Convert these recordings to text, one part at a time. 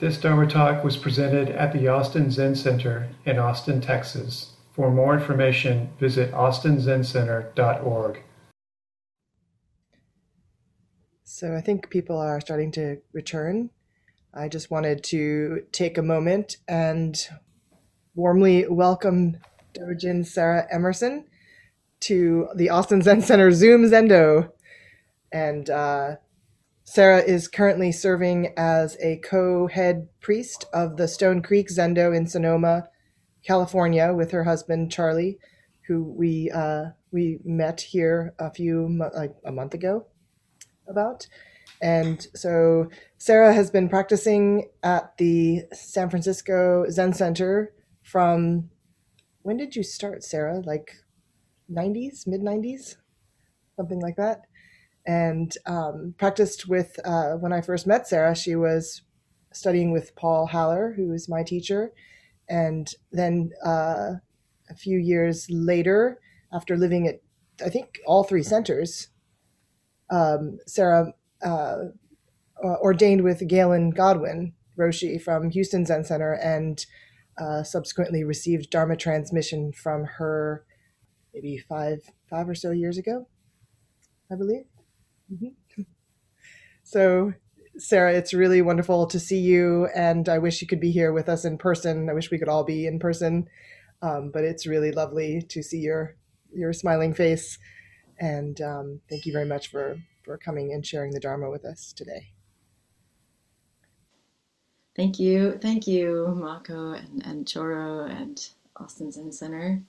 This Dharma talk was presented at the Austin Zen Center in Austin, Texas. For more information, visit austinzencenter.org. So I think people are starting to return. I just wanted to take a moment and warmly welcome Dojin Sarah Emerson to the Austin Zen Center Zoom Zendo. And uh, Sarah is currently serving as a co head priest of the Stone Creek Zendo in Sonoma, California, with her husband Charlie, who we, uh, we met here a few, like a month ago about. And so Sarah has been practicing at the San Francisco Zen Center from when did you start, Sarah? Like 90s, mid 90s, something like that and um, practiced with uh, when I first met Sarah. She was studying with Paul Haller, who was my teacher, and then uh, a few years later, after living at I think all three centers, um, Sarah uh, uh ordained with Gaelyn Godwin Roshi from Houston Zen Center, and uh, subsequently received Dharma transmission from her maybe five five or so years ago, I believe. So, Sarah, it's really wonderful to see you, and I wish you could be here with us in person. I wish we could all be in person, um, but it's really lovely to see your your smiling face. And um, thank you very much for for coming and sharing the Dharma with us today. Thank you, thank you, Mako and, and Choro and Austin Zen Center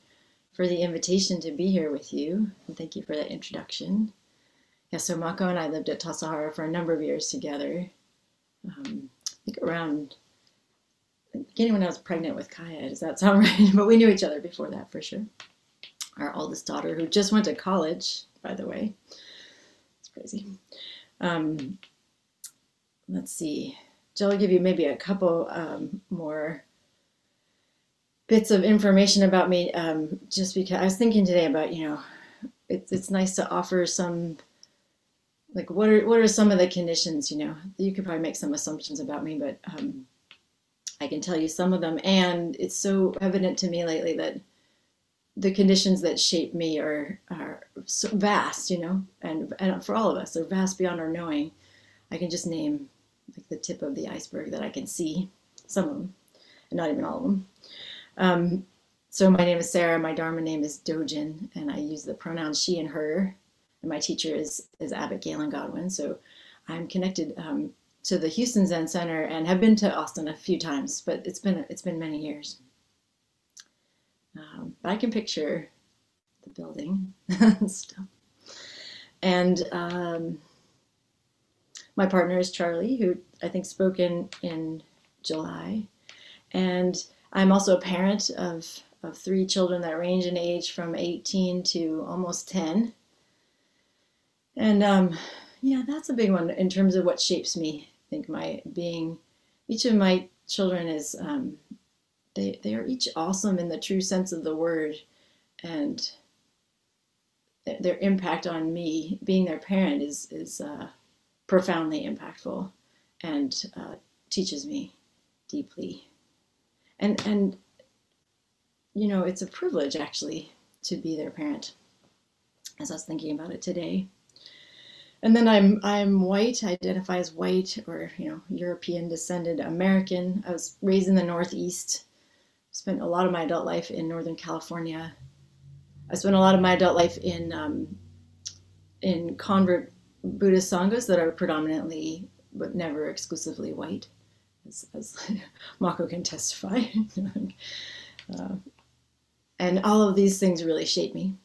for the invitation to be here with you. And thank you for that introduction yeah, so Mako and I lived at Tassajara for a number of years together. Um, I think around beginning when I was pregnant with Kaya. Does that sound right? but we knew each other before that for sure. Our oldest daughter, who just went to college, by the way. It's crazy. Um, let's see. Jill will give you maybe a couple um, more bits of information about me, um, just because I was thinking today about, you know, it's, it's nice to offer some like what are what are some of the conditions you know? You could probably make some assumptions about me but um, i can tell you some of them. And it's so evident to me lately that the conditions that shape me are are so vast you know? And and for all of us they're vast beyond our knowing. I can just name like the tip of the iceberg that i can see some of them and not even all of them um, so my name is sarah my dharma name is dojin and i use the pronouns she and her and my teacher is is Abbot Gaelyn Godwin. So I'm connected um, to the Houston Zen Center and have been to Austin a few times, but it's been it's been many years. Um, but I can picture the building still. And um, my partner is Charlie, who I think spoke in in July, and I'm also a parent of of three children that range in age from 18 to almost 10 and um, yeah, that's a big one in terms of what shapes me. I think my being, each of my children is, um, they, they are each awesome in the true sense of the word. And their impact on me, being their parent, is, is uh, profoundly impactful and uh, teaches me deeply. And, and, you know, it's a privilege actually to be their parent as I was thinking about it today and then I'm I'm white, I identify as white or you know European descended American. I was raised in the Northeast. Spent a lot of my adult life in Northern California. I spent a lot of my adult life in um, in convert Buddhist sanghas that are predominantly but never exclusively white, as, as Mako can testify. uh, and all of these things really shape me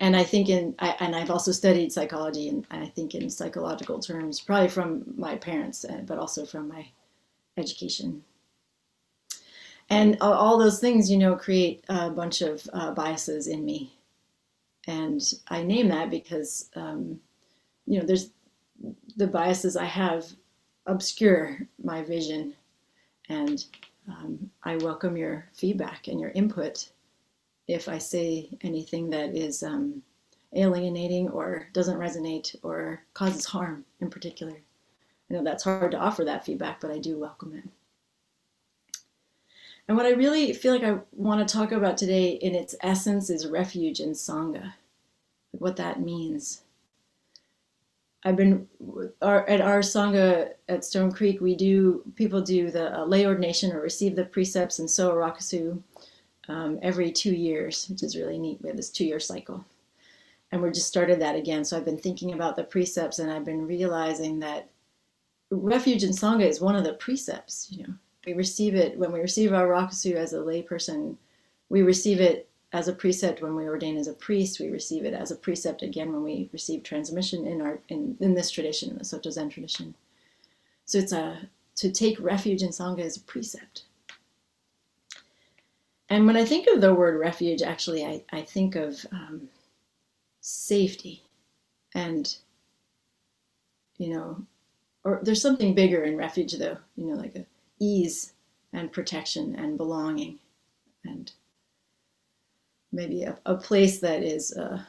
and I think in I, and I've also studied psychology and I think in psychological terms, probably from my parents, uh, but also from my education. And all those things, you know, create a bunch of uh, biases in me, and I name that because, um, you know, there's the biases I have obscure my vision, and um, I welcome your feedback and your input if I say anything that is um, alienating or doesn't resonate or causes harm in particular. I know that's hard to offer that feedback, but I do welcome it. And what I really feel like I want to talk about today in its essence is refuge and Sangha, what that means. I've been at our Sangha at Stone Creek, we do, people do the uh, lay ordination or receive the precepts and Sowa Rakusu um, every two years, which is really neat. We have this two year cycle. And we're just started that again. So I've been thinking about the precepts and I've been realizing that refuge in Sangha is one of the precepts, you know we receive it when we receive our rakusu as a layperson. We receive it as a precept when we ordain as a priest. We receive it as a precept again when we receive transmission in our in, in this tradition, the Soto Zen tradition. So it's a to take refuge in sangha is a precept. And when I think of the word refuge, actually, I, I think of um, safety and, you know, or there's something bigger in refuge, though, you know, like ease and protection and belonging and maybe a, a place that is uh,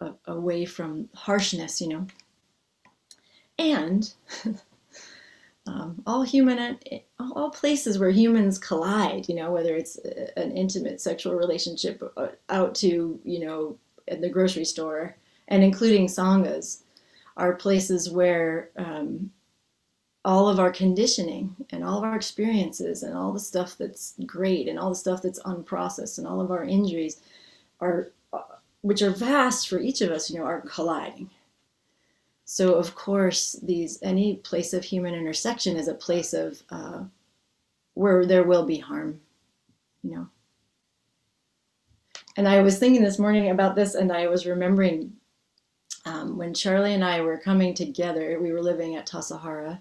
a, away from harshness, you know. And um, all human, all places where humans collide, you know, whether it's an intimate sexual relationship out to, you know, at the grocery store, and including sanghas, are places where um, all of our conditioning and all of our experiences and all the stuff that's great and all the stuff that's unprocessed and all of our injuries are uh, which are vast for each of us you know are colliding so of course these any place of human intersection is a place of uh, where there will be harm you know and i was thinking this morning about this and i was remembering um, when charlie and i were coming together we were living at tassajara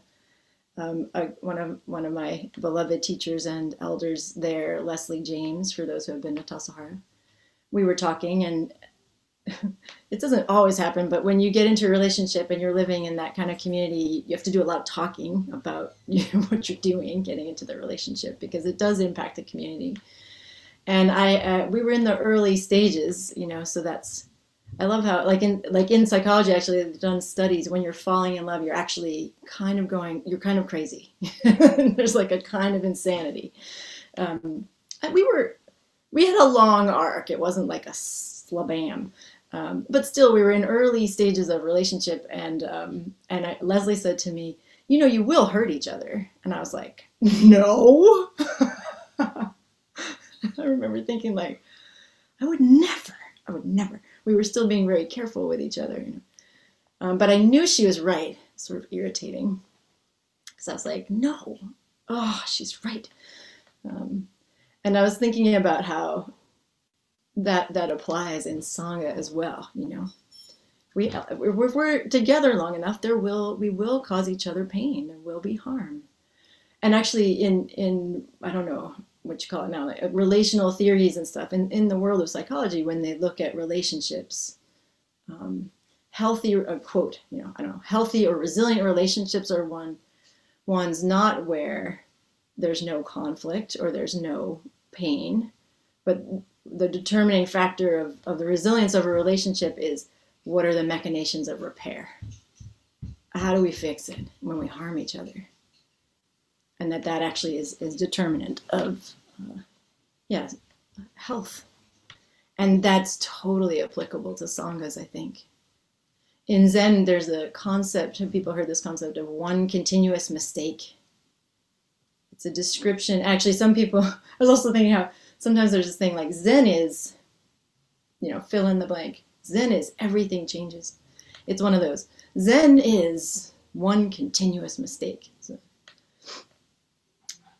um, one of one of my beloved teachers and elders there, Leslie James, for those who have been to Tassajara. We were talking, and it doesn't always happen, but when you get into a relationship and you're living in that kind of community, you have to do a lot of talking about you know, what you're doing, getting into the relationship, because it does impact the community. And I, uh, we were in the early stages, you know, so that's I love how like in like in psychology actually they've done studies when you're falling in love you're actually kind of going you're kind of crazy. There's like a kind of insanity. Um, we were we had a long arc. It wasn't like a slabam um, but still we were in early stages of relationship and um, and I, Leslie said to me you know you will hurt each other and I was like no I remember thinking like I would never I would never we were still being very careful with each other. Um, but I knew she was right. Sort of irritating because I was like, no, oh, she's right. Um, and I was thinking about how that that applies in sangha as well. You know, we if we're together long enough, there will we will cause each other pain. There will be harm. And actually, in in I don't know what you call it now, like uh, relational theories and stuff. In, in the world of psychology, when they look at relationships, um, healthy, uh, quote, you know, I don't know, healthy or resilient relationships are one ones not where there's no conflict or there's no pain, but the determining factor of, of the resilience of a relationship is what are the mechanisms of repair? How do we fix it when we harm each other? and that that actually is, is determinant of, uh, yeah, health. And that's totally applicable to sanghas, I think. In Zen, there's a concept, have people heard this concept of one continuous mistake? It's a description. Actually, some people, I was also thinking how sometimes there's this thing like Zen is, you know, fill in the blank. Zen is everything changes. It's one of those. Zen is one continuous mistake. So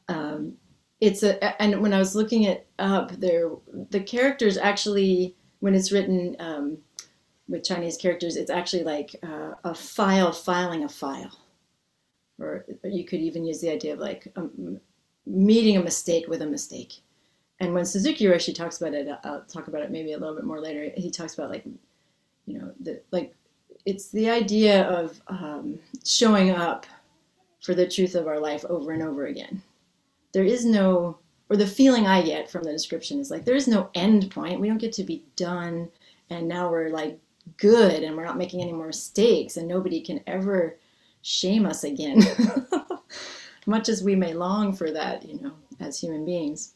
um, it's a and when I was looking it up, there the characters actually when it's written um, with Chinese characters, it's actually like uh, a file filing a file, or you could even use the idea of like um, meeting a mistake with a mistake. And when Suzuki Roshi talks about it, I'll talk about it maybe a little bit more later. He talks about like, you know, the like, it's the idea of um, showing up for the truth of our life over and over again there is no or the feeling I get from the description is like there is no end point. We don't get to be done and now we're like good and we're not making any more mistakes and nobody can ever shame us again, much as we may long for that, you know, as human beings.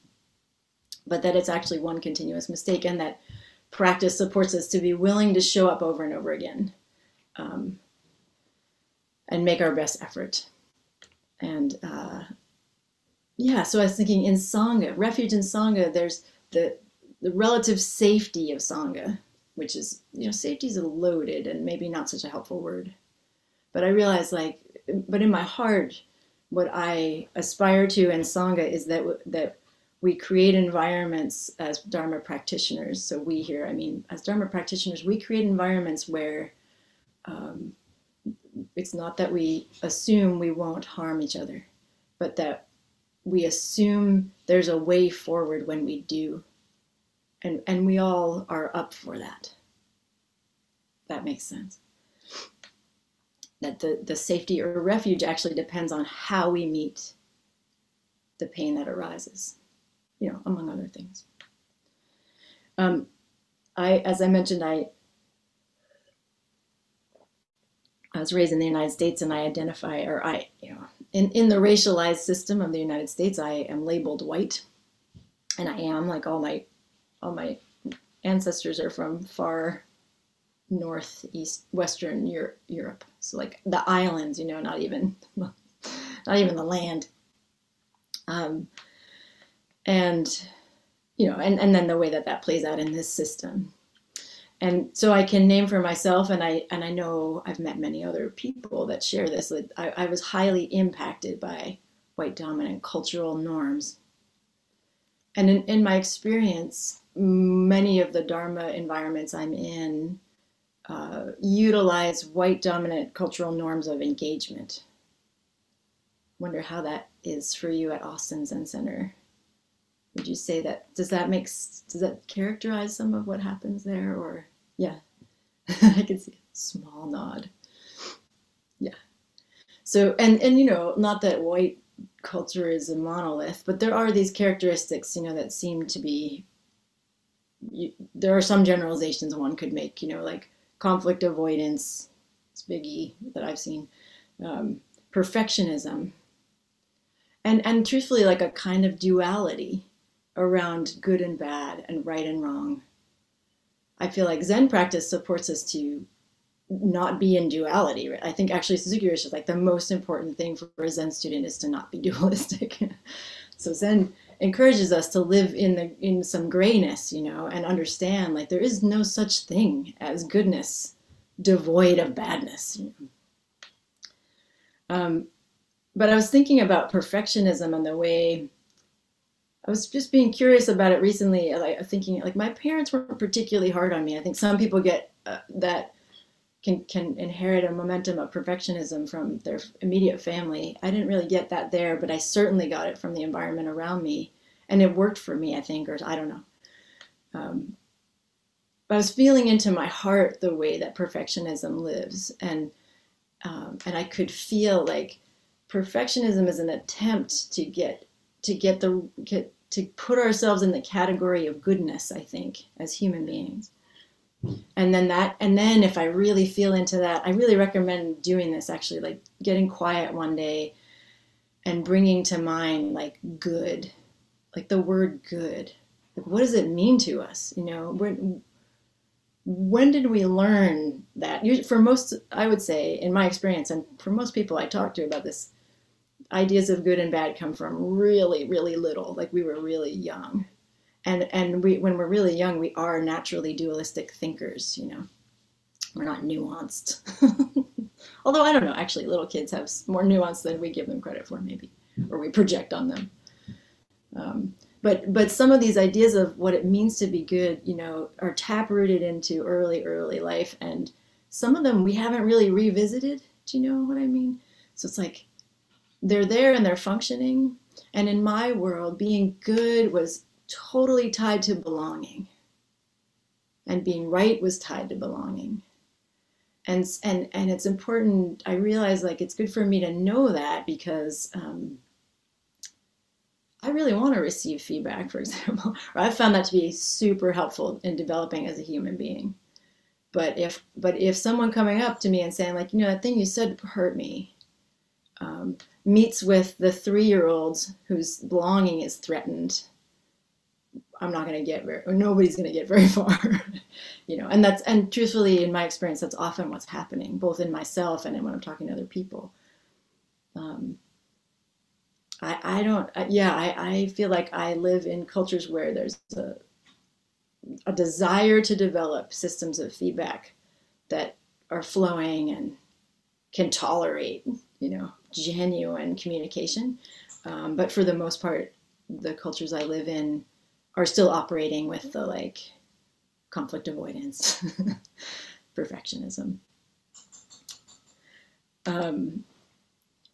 But that it's actually one continuous mistake, and that practice supports us to be willing to show up over and over again um, and make our best effort. And uh, yeah, so I was thinking in Sangha, refuge in Sangha, there's the, the relative safety of Sangha, which is, you know, safety is a loaded and maybe not such a helpful word. But I realized, like, but in my heart, what I aspire to in Sangha is that, that we create environments as Dharma practitioners. So we here, I mean, as Dharma practitioners, we create environments where um, it's not that we assume we won't harm each other, but that we assume there's a way forward when we do. And, and we all are up for that. That makes sense. That the, the safety or refuge actually depends on how we meet the pain that arises you know, among other things. Um, I, as I mentioned, I, I was raised in the United States, and I identify, or I, you know, in in the racialized system of the United States, I am labeled white, and I am like all my, all my ancestors are from far north, east, western Europe, Europe. So like the islands, you know, not even, not even the land. Um, and you know and, and then the way that that plays out in this system. And so i can name for myself and i and i know i've met many other people that share this that I, I was highly impacted by white dominant cultural norms. And in, in my experience many of the dharma environments i'm in uh, utilize white dominant cultural norms of engagement. Wonder how that is for you at austin zen center would you say that does that make does that characterize some of what happens there or yeah? I can see a small nod. Yeah. So and and you know not that white culture is a monolith but there are these characteristics you know that seem to be you, there are some generalizations one could make you know like conflict avoidance it's biggie that i've seen um, perfectionism and and truthfully like a kind of duality around good and bad and right and wrong. I feel like Zen practice supports us to not be in duality. I think actually Suzuki Roshi is like the most important thing for a Zen student is to not be dualistic. so Zen encourages us to live in the in some grayness, you know, and understand like there is no such thing as goodness devoid of badness. You know? um, but I was thinking about perfectionism and the way I was just being curious about it recently, like thinking like my parents weren't particularly hard on me. I think some people get uh, that can can inherit a momentum of perfectionism from their immediate family. I didn't really get that there, but I certainly got it from the environment around me, and it worked for me. I think, or I don't know. Um, but I was feeling into my heart the way that perfectionism lives, and um, and I could feel like perfectionism is an attempt to get to get the get to put ourselves in the category of goodness i think as human beings. And then that and then if i really feel into that i really recommend doing this actually like getting quiet one day and bringing to mind like good like the word good. Like what does it mean to us you know? When when did we learn that? For most i would say in my experience and for most people i talk to about this ideas of good and bad come from really really little. Like we were really young. And and we when we're really young we are naturally dualistic thinkers you know? We're not nuanced. Although i don't know. Actually little kids have more nuance than we give them credit for maybe. Or we project on them. Um, but but some of these ideas of what it means to be good you know are tap rooted into early early life. And some of them we haven't really revisited. Do you know what i mean? So it's like they're there and they're functioning. And in my world, being good was totally tied to belonging. And being right was tied to belonging. And, and, and it's important, I realize like it's good for me to know that because um, I really want to receive feedback, for example. I found that to be super helpful in developing as a human being. But if but if someone coming up to me and saying like, you know, that thing you said hurt me, um, meets with the three year old whose belonging is threatened, I'm not going to get very, nobody's going to get very far, you know. And that's, and truthfully, in my experience, that's often what's happening, both in myself and when I'm talking to other people. Um, I, I don't, yeah, I, I feel like I live in cultures where there's a, a desire to develop systems of feedback that are flowing and can tolerate, you know, genuine communication. Um, but for the most part, the cultures I live in are still operating with the like conflict avoidance, perfectionism. Um,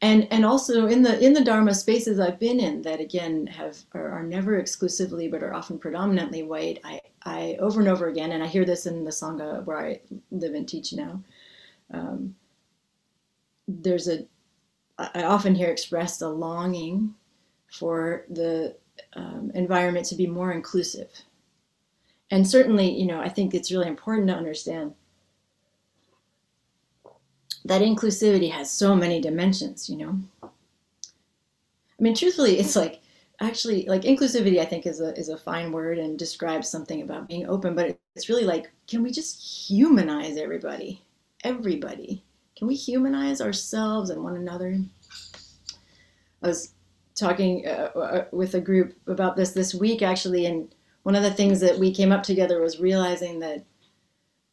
and and also in the in the dharma spaces i've been in that again have are, are, never exclusively but are often predominantly white i i over and over again and i hear this in the sangha where i live and teach now um, there's a i often hear expressed a longing for the um, environment to be more inclusive and certainly you know i think it's really important to understand that inclusivity has so many dimensions, you know. I mean, truthfully, it's like actually like inclusivity. I think is a is a fine word and describes something about being open, but it's really like, can we just humanize everybody, everybody? Can we humanize ourselves and one another? I was talking uh, uh with a group about this this week actually, and one of the things that we came up together was realizing that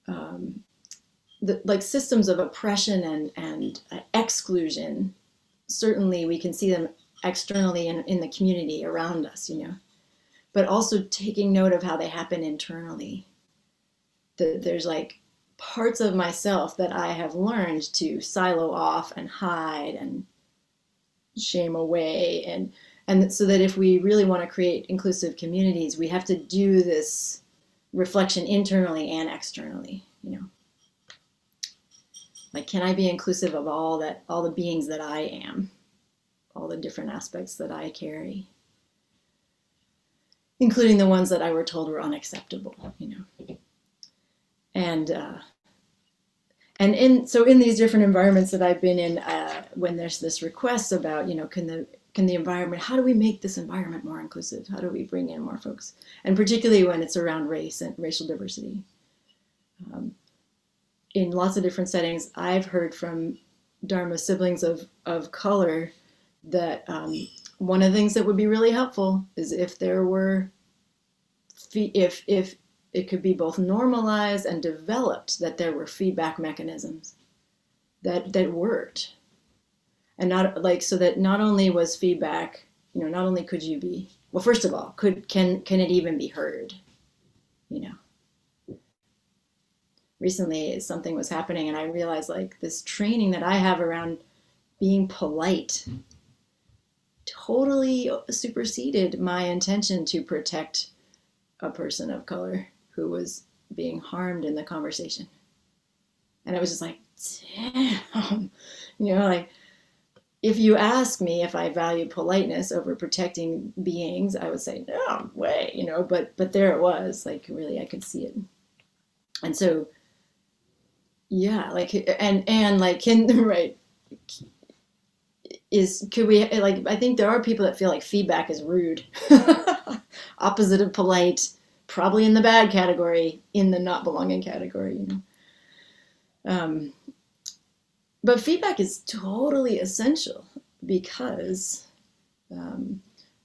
um, the, like systems of oppression and, and uh, exclusion, certainly we can see them externally in, in the community around us, you know, but also taking note of how they happen internally. The, there's like parts of myself that I have learned to silo off and hide and shame away. And and so that if we really want to create inclusive communities we have to do this reflection internally and externally you know. Like can i be inclusive of all that all the beings that i am? All the different aspects that i carry? Including the ones that i were told were unacceptable you know and uh, and in so in these different environments that i've been in uh, when there's this request about you know can the can the environment how do we make this environment more inclusive? How do we bring in more folks? And particularly when it's around race and racial diversity. Um, in lots of different settings, I've heard from Dharma siblings of, of color that um, one of the things that would be really helpful is if there were, if, if it could be both normalized and developed, that there were feedback mechanisms that, that worked. And not like, so that not only was feedback, you know, not only could you be, well, first of all, could, can, can it even be heard? You know, recently something was happening and I realized like this training that I have around being polite totally superseded my intention to protect a person of color who was being harmed in the conversation. And it was just like, damn, you know, like if you ask me if I value politeness over protecting beings, I would say no way, you know. But but there it was, like really, I could see it. And so yeah like and and like can right is could we like i think there are people that feel like feedback is rude opposite of polite probably in the bad category in the not belonging category you know um, but feedback is totally essential because um,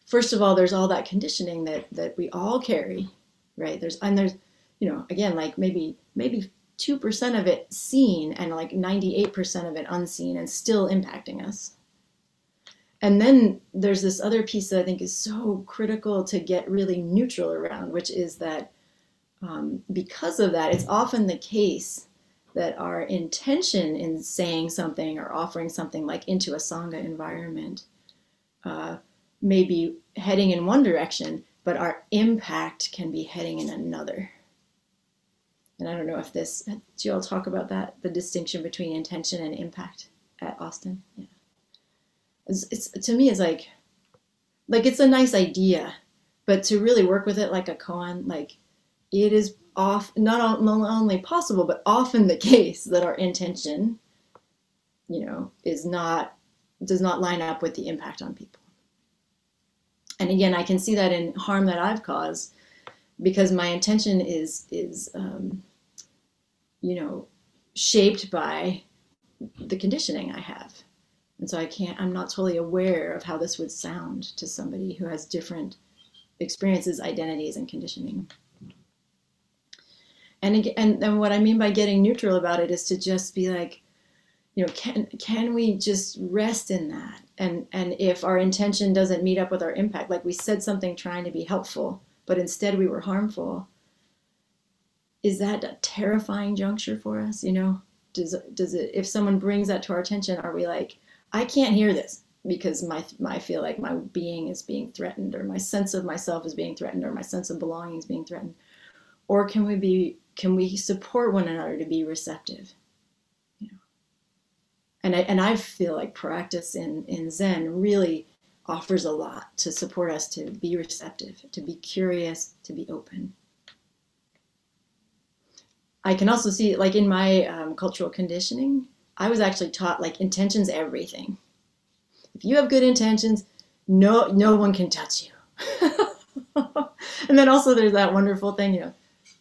first of all there's all that conditioning that that we all carry right there's and there's you know again like maybe maybe 2% of it seen and like 98% of it unseen and still impacting us. And then there's this other piece that I think is so critical to get really neutral around, which is that um, because of that, it's often the case that our intention in saying something or offering something like into a Sangha environment uh, may be heading in one direction, but our impact can be heading in another and I don't know if this, do you all talk about that, the distinction between intention and impact at Austin? Yeah. It's, it's to me, it's like, like it's a nice idea, but to really work with it like a koan, like it is off, not, not only possible, but often the case that our intention, you know, is not does not line up with the impact on people. And again, I can see that in harm that I've caused because my intention is is um, you know shaped by the conditioning I have. And so I can't, I'm not totally aware of how this would sound to somebody who has different experiences, identities, and conditioning. And, and, and what I mean by getting neutral about it is to just be like, you know, can, can we just rest in that? And, and if our intention doesn't meet up with our impact, like we said something trying to be helpful, but instead we were harmful, is that a terrifying juncture for us? You know, does, does it, if someone brings that to our attention, are we like, I can't hear this because my, my I feel like my being is being threatened or my sense of myself is being threatened or my sense of belonging is being threatened. Or can we be can we support one another to be receptive? You know? And I and I feel like practice in in Zen really offers a lot to support us to be receptive to be curious to be open. I can also see like in my um, cultural conditioning I was actually taught like intentions everything. If you have good intentions, no no one can touch you. and then also there's that wonderful thing, you know,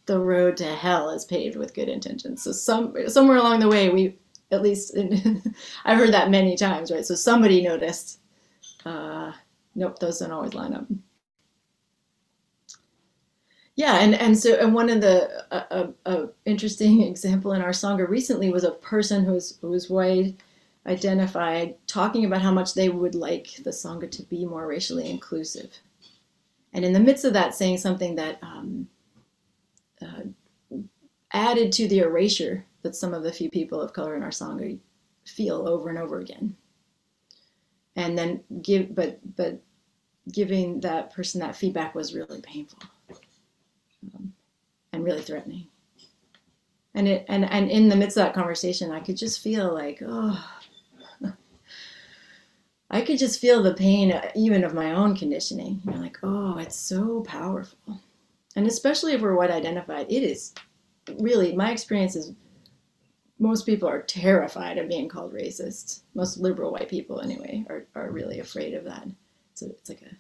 the road to hell is paved with good intentions. So some somewhere along the way we at least I've heard that many times, right? So somebody noticed. Uh, nope, those don't always line up yeah and and so and one of the a, a, interesting example in our sangha recently was a person who was, who was white identified talking about how much they would like the sangha to be more racially inclusive. And in the midst of that saying something that um, uh, added to the erasure that some of the few people of color in our sangha feel over and over again. And then give but but giving that person that feedback was really painful um, and really threatening. And it and and in the midst of that conversation, I could just feel like oh. I could just feel the pain, uh, even of my own conditioning. You're like, oh, it's so powerful, and especially if we're white identified, it is really my experience is most people are terrified of being called racist. Most liberal white people, anyway, are, are really afraid of that. So it's like a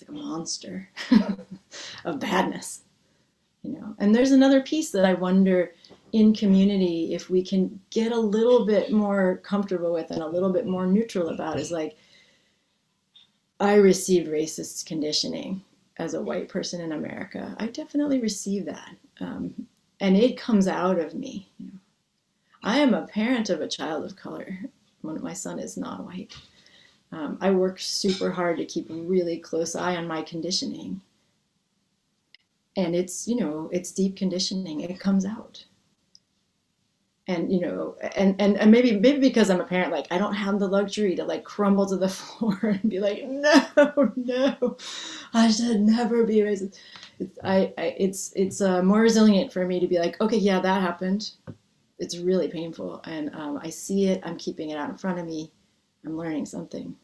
it's like a monster of badness you know? And there's another piece that i wonder in community if we can get a little bit more comfortable with and a little bit more neutral about is like i received racist conditioning as a white person in america. I definitely received that um, and it comes out of me i am a parent of a child of color my son is not white um, I work super hard to keep a really close eye on my conditioning. And it's, you know, it's deep conditioning. It comes out. And, you know, and, and, and maybe maybe because I'm a parent, like I don't have the luxury to like crumble to the floor and be like, no, no, I should never be racist. It's, I, I, it's, it's uh, more resilient for me to be like, okay, yeah, that happened. It's really painful. And um, I see it. I'm keeping it out in front of me I'm learning something.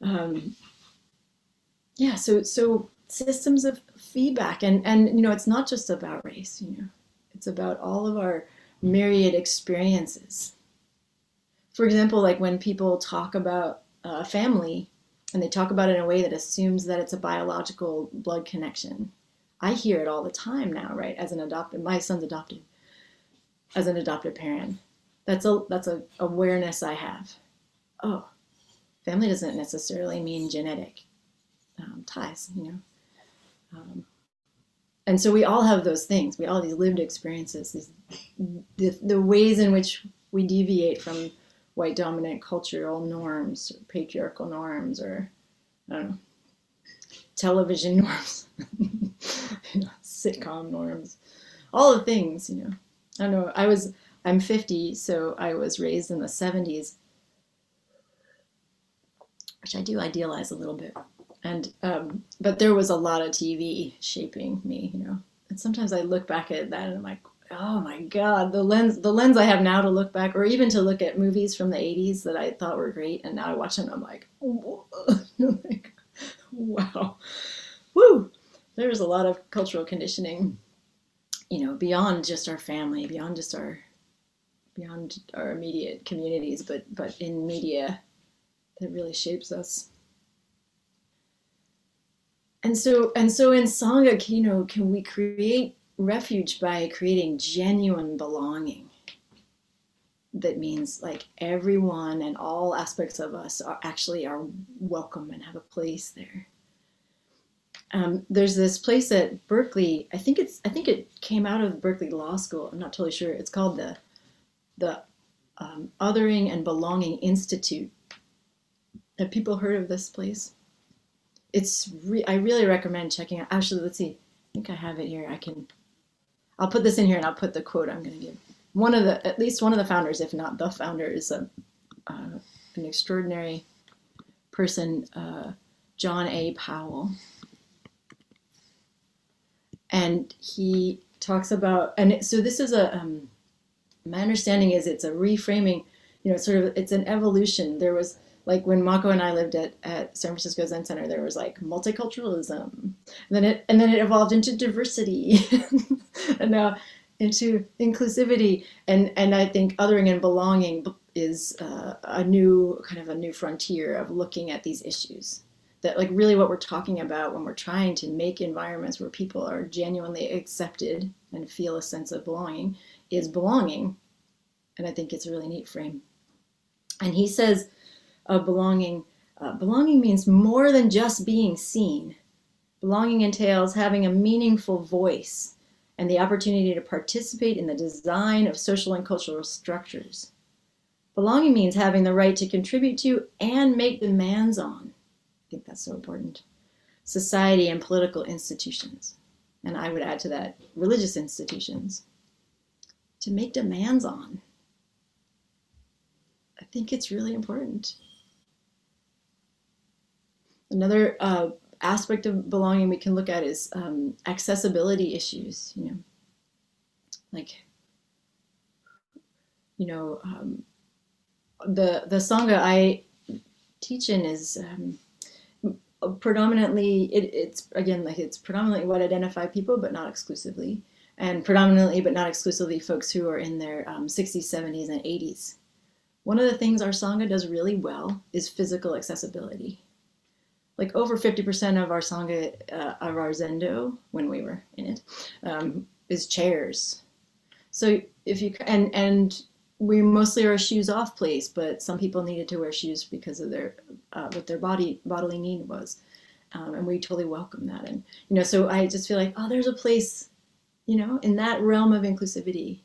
Um, yeah, so so systems of feedback, and and you know, it's not just about race. You know, it's about all of our myriad experiences. For example, like when people talk about a family, and they talk about it in a way that assumes that it's a biological blood connection. I hear it all the time now, right? As an adopted, my son's adopted. As an adopted parent, that's a that's a awareness I have. Oh, family doesn't necessarily mean genetic um, ties, you know. Um, and so we all have those things. We all these lived experiences, these the, the ways in which we deviate from white dominant cultural norms, or patriarchal norms, or I don't know, television norms, sitcom norms, all the things, you know. I don't know. I was I'm 50, so I was raised in the 70s, which I do idealize a little bit. And um, but there was a lot of TV shaping me, you know. And sometimes I look back at that and I'm like, oh my god, the lens the lens I have now to look back, or even to look at movies from the 80s that I thought were great, and now I watch them, I'm like, wow, woo. There's a lot of cultural conditioning, you know, beyond just our family, beyond just our beyond our immediate communities, but but in media that really shapes us. And so and so in Sangha, know, can we create refuge by creating genuine belonging? That means like everyone and all aspects of us are actually are welcome and have a place there. Um, there's this place at Berkeley. I think it's I think it came out of Berkeley Law School. I'm not totally sure. It's called the the um, Othering and Belonging Institute. Have people heard of this place? It's re- I really recommend checking out. Actually, let's see. I think I have it here. I can. I'll put this in here and I'll put the quote I'm going to give. One of the at least one of the founders, if not the founder, is a uh, an extraordinary person, uh, John A. Powell and he talks about and so this is a um, my understanding is it's a reframing you know sort of it's an evolution there was like when Mako and I lived at, at San Francisco Zen Center, there was like multiculturalism, and then it and then it evolved into diversity, and now into inclusivity, and and I think othering and belonging is uh, a new kind of a new frontier of looking at these issues that like really what we're talking about when we're trying to make environments where people are genuinely accepted and feel a sense of belonging is belonging. And i think it's a really neat frame. And he says uh, belonging uh, belonging means more than just being seen belonging entails having a meaningful voice and the opportunity to participate in the design of social and cultural structures belonging means having the right to contribute to and make demands on I think that's so important. Society and political institutions. And I would add to that religious institutions to make demands on. I think it's really important. Another uh, aspect of belonging we can look at is um, accessibility issues, you know, like, you know, um, the, the Sangha I teach in is um, predominantly it, it's again like it's predominantly what identify people but not exclusively and predominantly but not exclusively folks who are in their um, 60s 70s and 80s one of the things our sangha does really well is physical accessibility like over 50% of our sangha uh, of our zendo when we were in it um, is chairs so if you and and we mostly are a shoes off place, but some people needed to wear shoes because of their uh, what their body bodily need was, um, and we totally welcome that. And you know, so I just feel like oh, there's a place, you know, in that realm of inclusivity,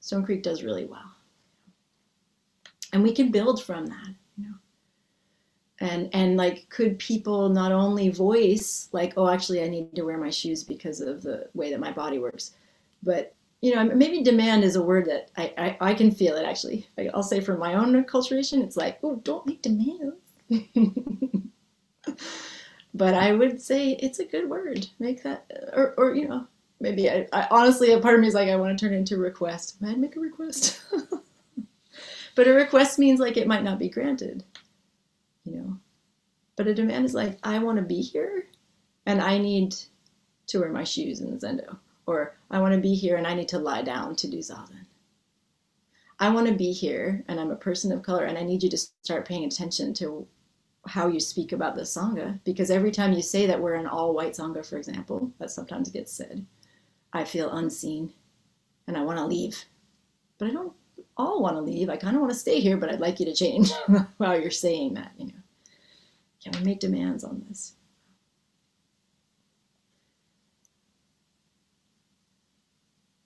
Stone Creek does really well, and we can build from that. And and like, could people not only voice like, oh, actually, I need to wear my shoes because of the way that my body works, but you know, maybe demand is a word that I, I, I can feel it actually. I'll say for my own acculturation, it's like, oh, don't make demands. but I would say it's a good word. Make that, uh, or, or you know, maybe I, I honestly, a part of me is like, I want to turn it into request. I'd make a request. but a request means like it might not be granted, you know. But a demand is like, I want to be here and I need to wear my shoes in the Zendo or I want to be here and I need to lie down to do zazen. I want to be here and I'm a person of color and I need you to start paying attention to how you speak about the Sangha because every time you say that we're an all white Sangha, for example, that sometimes gets said, I feel unseen and I want to leave. But I don't all want to leave. I kind of want to stay here, but I'd like you to change while you're saying that, you know. Can we make demands on this?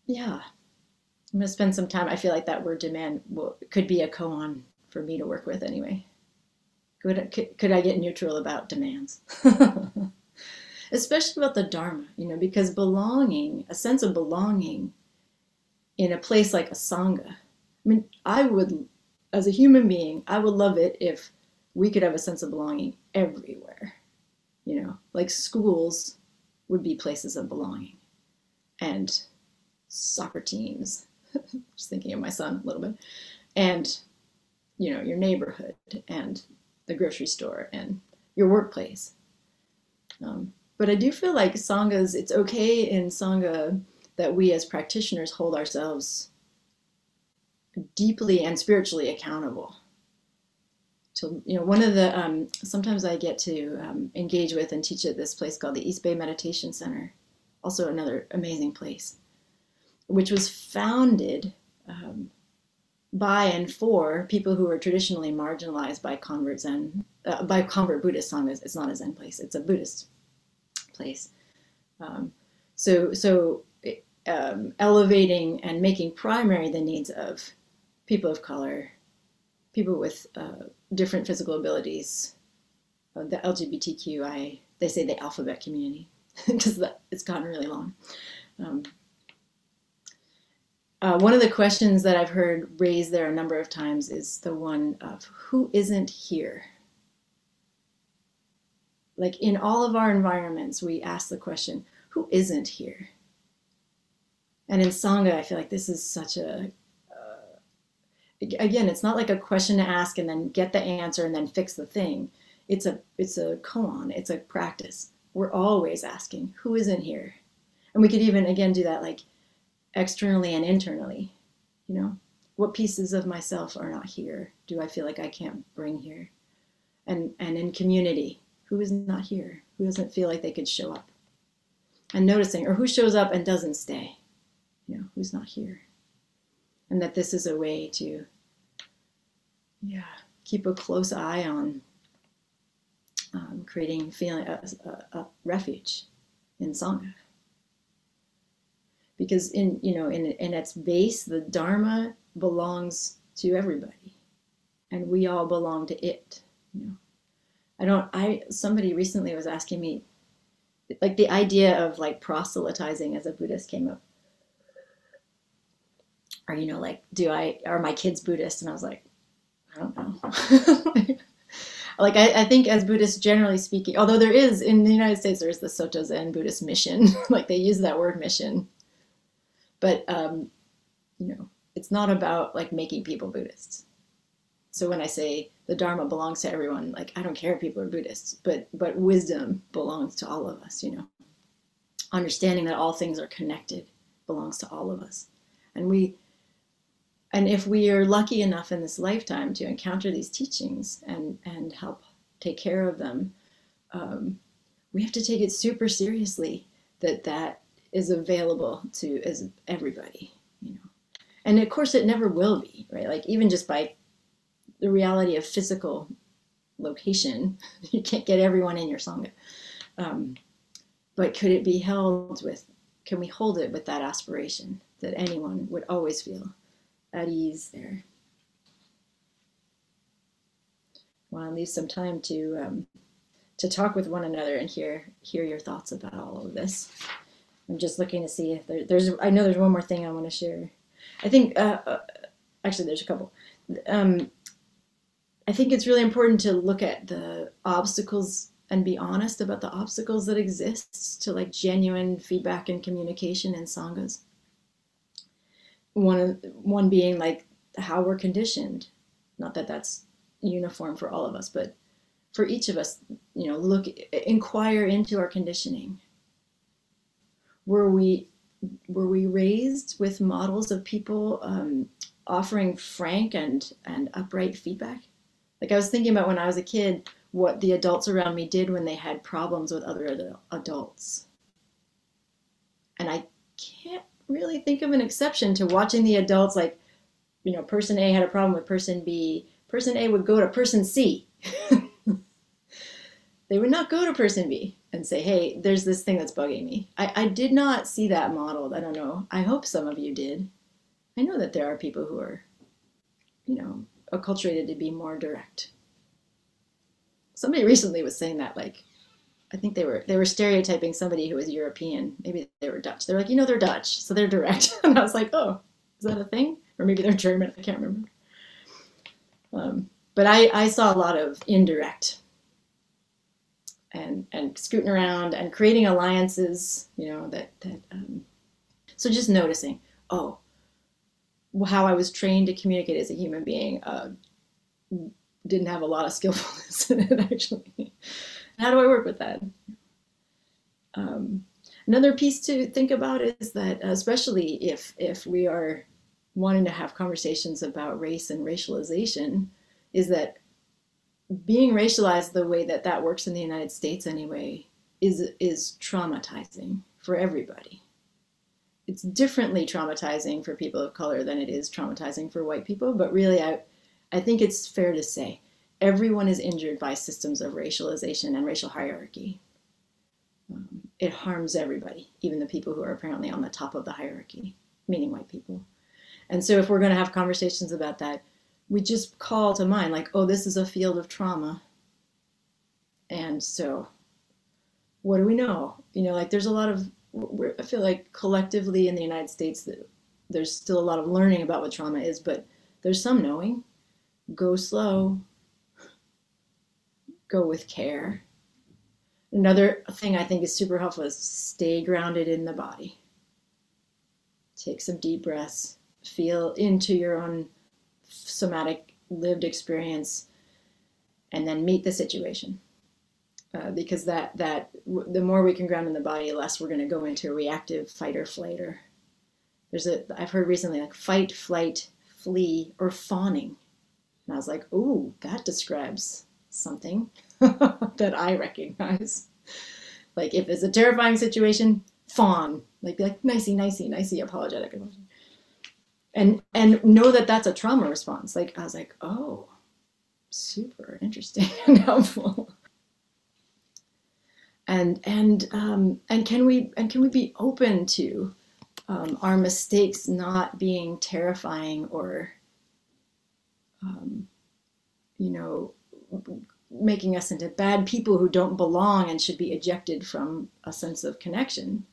yeah, I'm gonna spend some time. I feel like that word demand will, could be a koan for me to work with anyway. Could, could, could I get neutral about demands? Especially about the Dharma, you know, because belonging, a sense of belonging in a place like a Sangha. I mean, I would, as a human being, I would love it if we could have a sense of belonging everywhere. You know, like schools would be places of belonging. And soccer teams. Just thinking of my son a little bit. And, you know, your neighborhood and the grocery store and your workplace. Um, but I do feel like Sanghas, it's okay in Sangha that we as practitioners hold ourselves deeply and spiritually accountable. So, you know, one of the, um, sometimes I get to um, engage with and teach at this place called the East Bay Meditation Center, also another amazing place, which was founded um, by and for people who were traditionally marginalized by convert Zen, uh, by convert Buddhist sanghas. It's not a Zen place; it's a Buddhist place. Um, so, so um, elevating and making primary the needs of people of color, people with uh, different physical abilities, uh, the LGBTQI, they say the alphabet community because it's gotten really long. Um, uh, one of the questions that I've heard raised there a number of times is the one of who isn't here? Like in all of our environments, we ask the question, who isn't here? And in Sangha, I feel like this is such a, again, it's not like a question to ask and then get the answer and then fix the thing. It's a, it's a koan, it's a practice. We're always asking, who isn't here? And we could even, again, do that like externally and internally. You know, what pieces of myself are not here? Do I feel like I can't bring here? And, and in community, who is not here? Who doesn't feel like they could show up? And noticing, or who shows up and doesn't stay? You know, who's not here? And that this is a way to, yeah, keep a close eye on um, creating feeling a, a, a refuge in Sangha because in you know in in its base the dharma belongs to everybody. And we all belong to it you know. I don't i somebody recently was asking me like the idea of like proselytizing as a buddhist came up or you know like do i are my kids buddhist and i was like i don't know like I, I, think as buddhists generally speaking although there is in the united states there's the soto zen buddhist mission like they use that word mission but um, you know, it's not about like making people Buddhists. So when I say the Dharma belongs to everyone, like I don't care if people are Buddhists, but but wisdom belongs to all of us. You know, understanding that all things are connected belongs to all of us, and we. And if we are lucky enough in this lifetime to encounter these teachings and, and help take care of them, um, we have to take it super seriously that that is available to as everybody, you know. And of course, it never will be, right? Like even just by the reality of physical location, you can't get everyone in your sangha. Um, but could it be held with? Can we hold it with that aspiration that anyone would always feel at ease there? I want to leave some time to um, to talk with one another and hear hear your thoughts about all of this. I'm just looking to see if there, there's. I know there's one more thing I want to share. I think uh, uh, actually there's a couple. Um, I think it's really important to look at the obstacles and be honest about the obstacles that exist to like genuine feedback and communication in sanghas. One one being like how we're conditioned. Not that that's uniform for all of us, but for each of us, you know, look inquire into our conditioning were we were we raised with models of people um, offering frank and and upright feedback? Like I was thinking about when I was a kid, what the adults around me did when they had problems with other adults, and I can't really think of an exception to watching the adults like, you know, person A had a problem with person B. Person A would go to person C. they would not go to person B and say, hey, there's this thing that's bugging me. I, I did not see that modeled. I don't know. I hope some of you did. I know that there are people who are, you know, acculturated to be more direct. Somebody recently was saying that, like, I think they were they were stereotyping somebody who was European. Maybe they were Dutch. They're like, you know, they're Dutch, so they're direct. and I was like, oh, is that a thing? Or maybe they're German. I can't remember. Um, but I, I saw a lot of indirect and and scooting around and creating alliances you know that that um, so just noticing oh how i was trained to communicate as a human being uh, didn't have a lot of skillfulness in it actually how do i work with that um, another piece to think about is that especially if if we are wanting to have conversations about race and racialization is that being racialized the way that that works in the United States anyway is is traumatizing for everybody. It's differently traumatizing for people of color than it is traumatizing for white people, but really I I think it's fair to say everyone is injured by systems of racialization and racial hierarchy. Um, it harms everybody, even the people who are apparently on the top of the hierarchy, meaning white people. And so if we're going to have conversations about that, we just call to mind like, oh, this is a field of trauma. And so what do we know? You know, like there's a lot of, I feel like collectively in the United States that there's still a lot of learning about what trauma is, but there's some knowing. Go slow, go with care. Another thing I think is super helpful is stay grounded in the body. Take some deep breaths, feel into your own somatic lived experience, and then meet the situation. Uh, because that that the more we can ground in the body, less we're going to go into a reactive fight or flight. Or there's a I've heard recently like fight, flight, flee, or fawning, and I was like, ooh, that describes something that I recognize. Like if it's a terrifying situation, fawn, like be like nicey, nicey, nicey, apologetic emotion. And and know that that's a trauma response. Like i was like oh super interesting and helpful. And and um, and can we and can we be open to um, our mistakes not being terrifying or um, you know making us into bad people who don't belong and should be ejected from a sense of connection.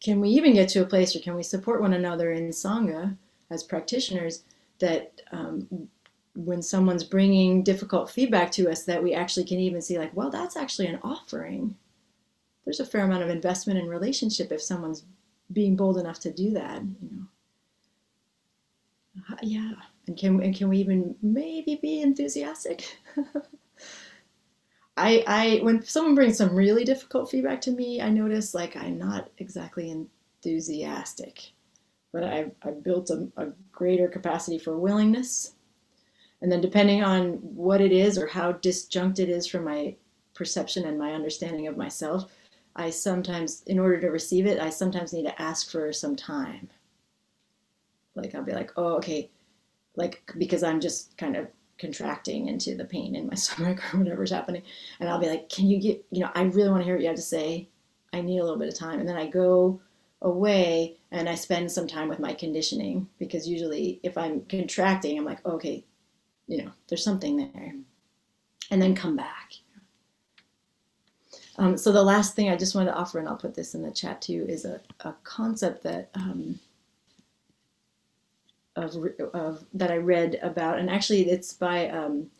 Can we even get to a place or can we support one another in sangha as practitioners that um, when someone's bringing difficult feedback to us that we actually can even see like well that's actually an offering? There's a fair amount of investment in relationship if someone's being bold enough to do that you know. Yeah and can and can we even maybe be enthusiastic I, I when someone brings some really difficult feedback to me, I notice like I'm not exactly enthusiastic, but I've, I've built a, a greater capacity for willingness. And then depending on what it is or how disjunct it is from my perception and my understanding of myself, I sometimes, in order to receive it, I sometimes need to ask for some time. Like I'll be like, oh, okay, like because I'm just kind of contracting into the pain in my stomach or whatever's happening. And I'll be like, can you get, you know, I really want to hear what you have to say. I need a little bit of time. And then I go away and I spend some time with my conditioning because usually if I'm contracting, I'm like, okay, you know, there's something there. And then come back. Um, so the last thing I just wanted to offer, and I'll put this in the chat too, is a, a concept that um, of, of that I read about, and actually it's by um,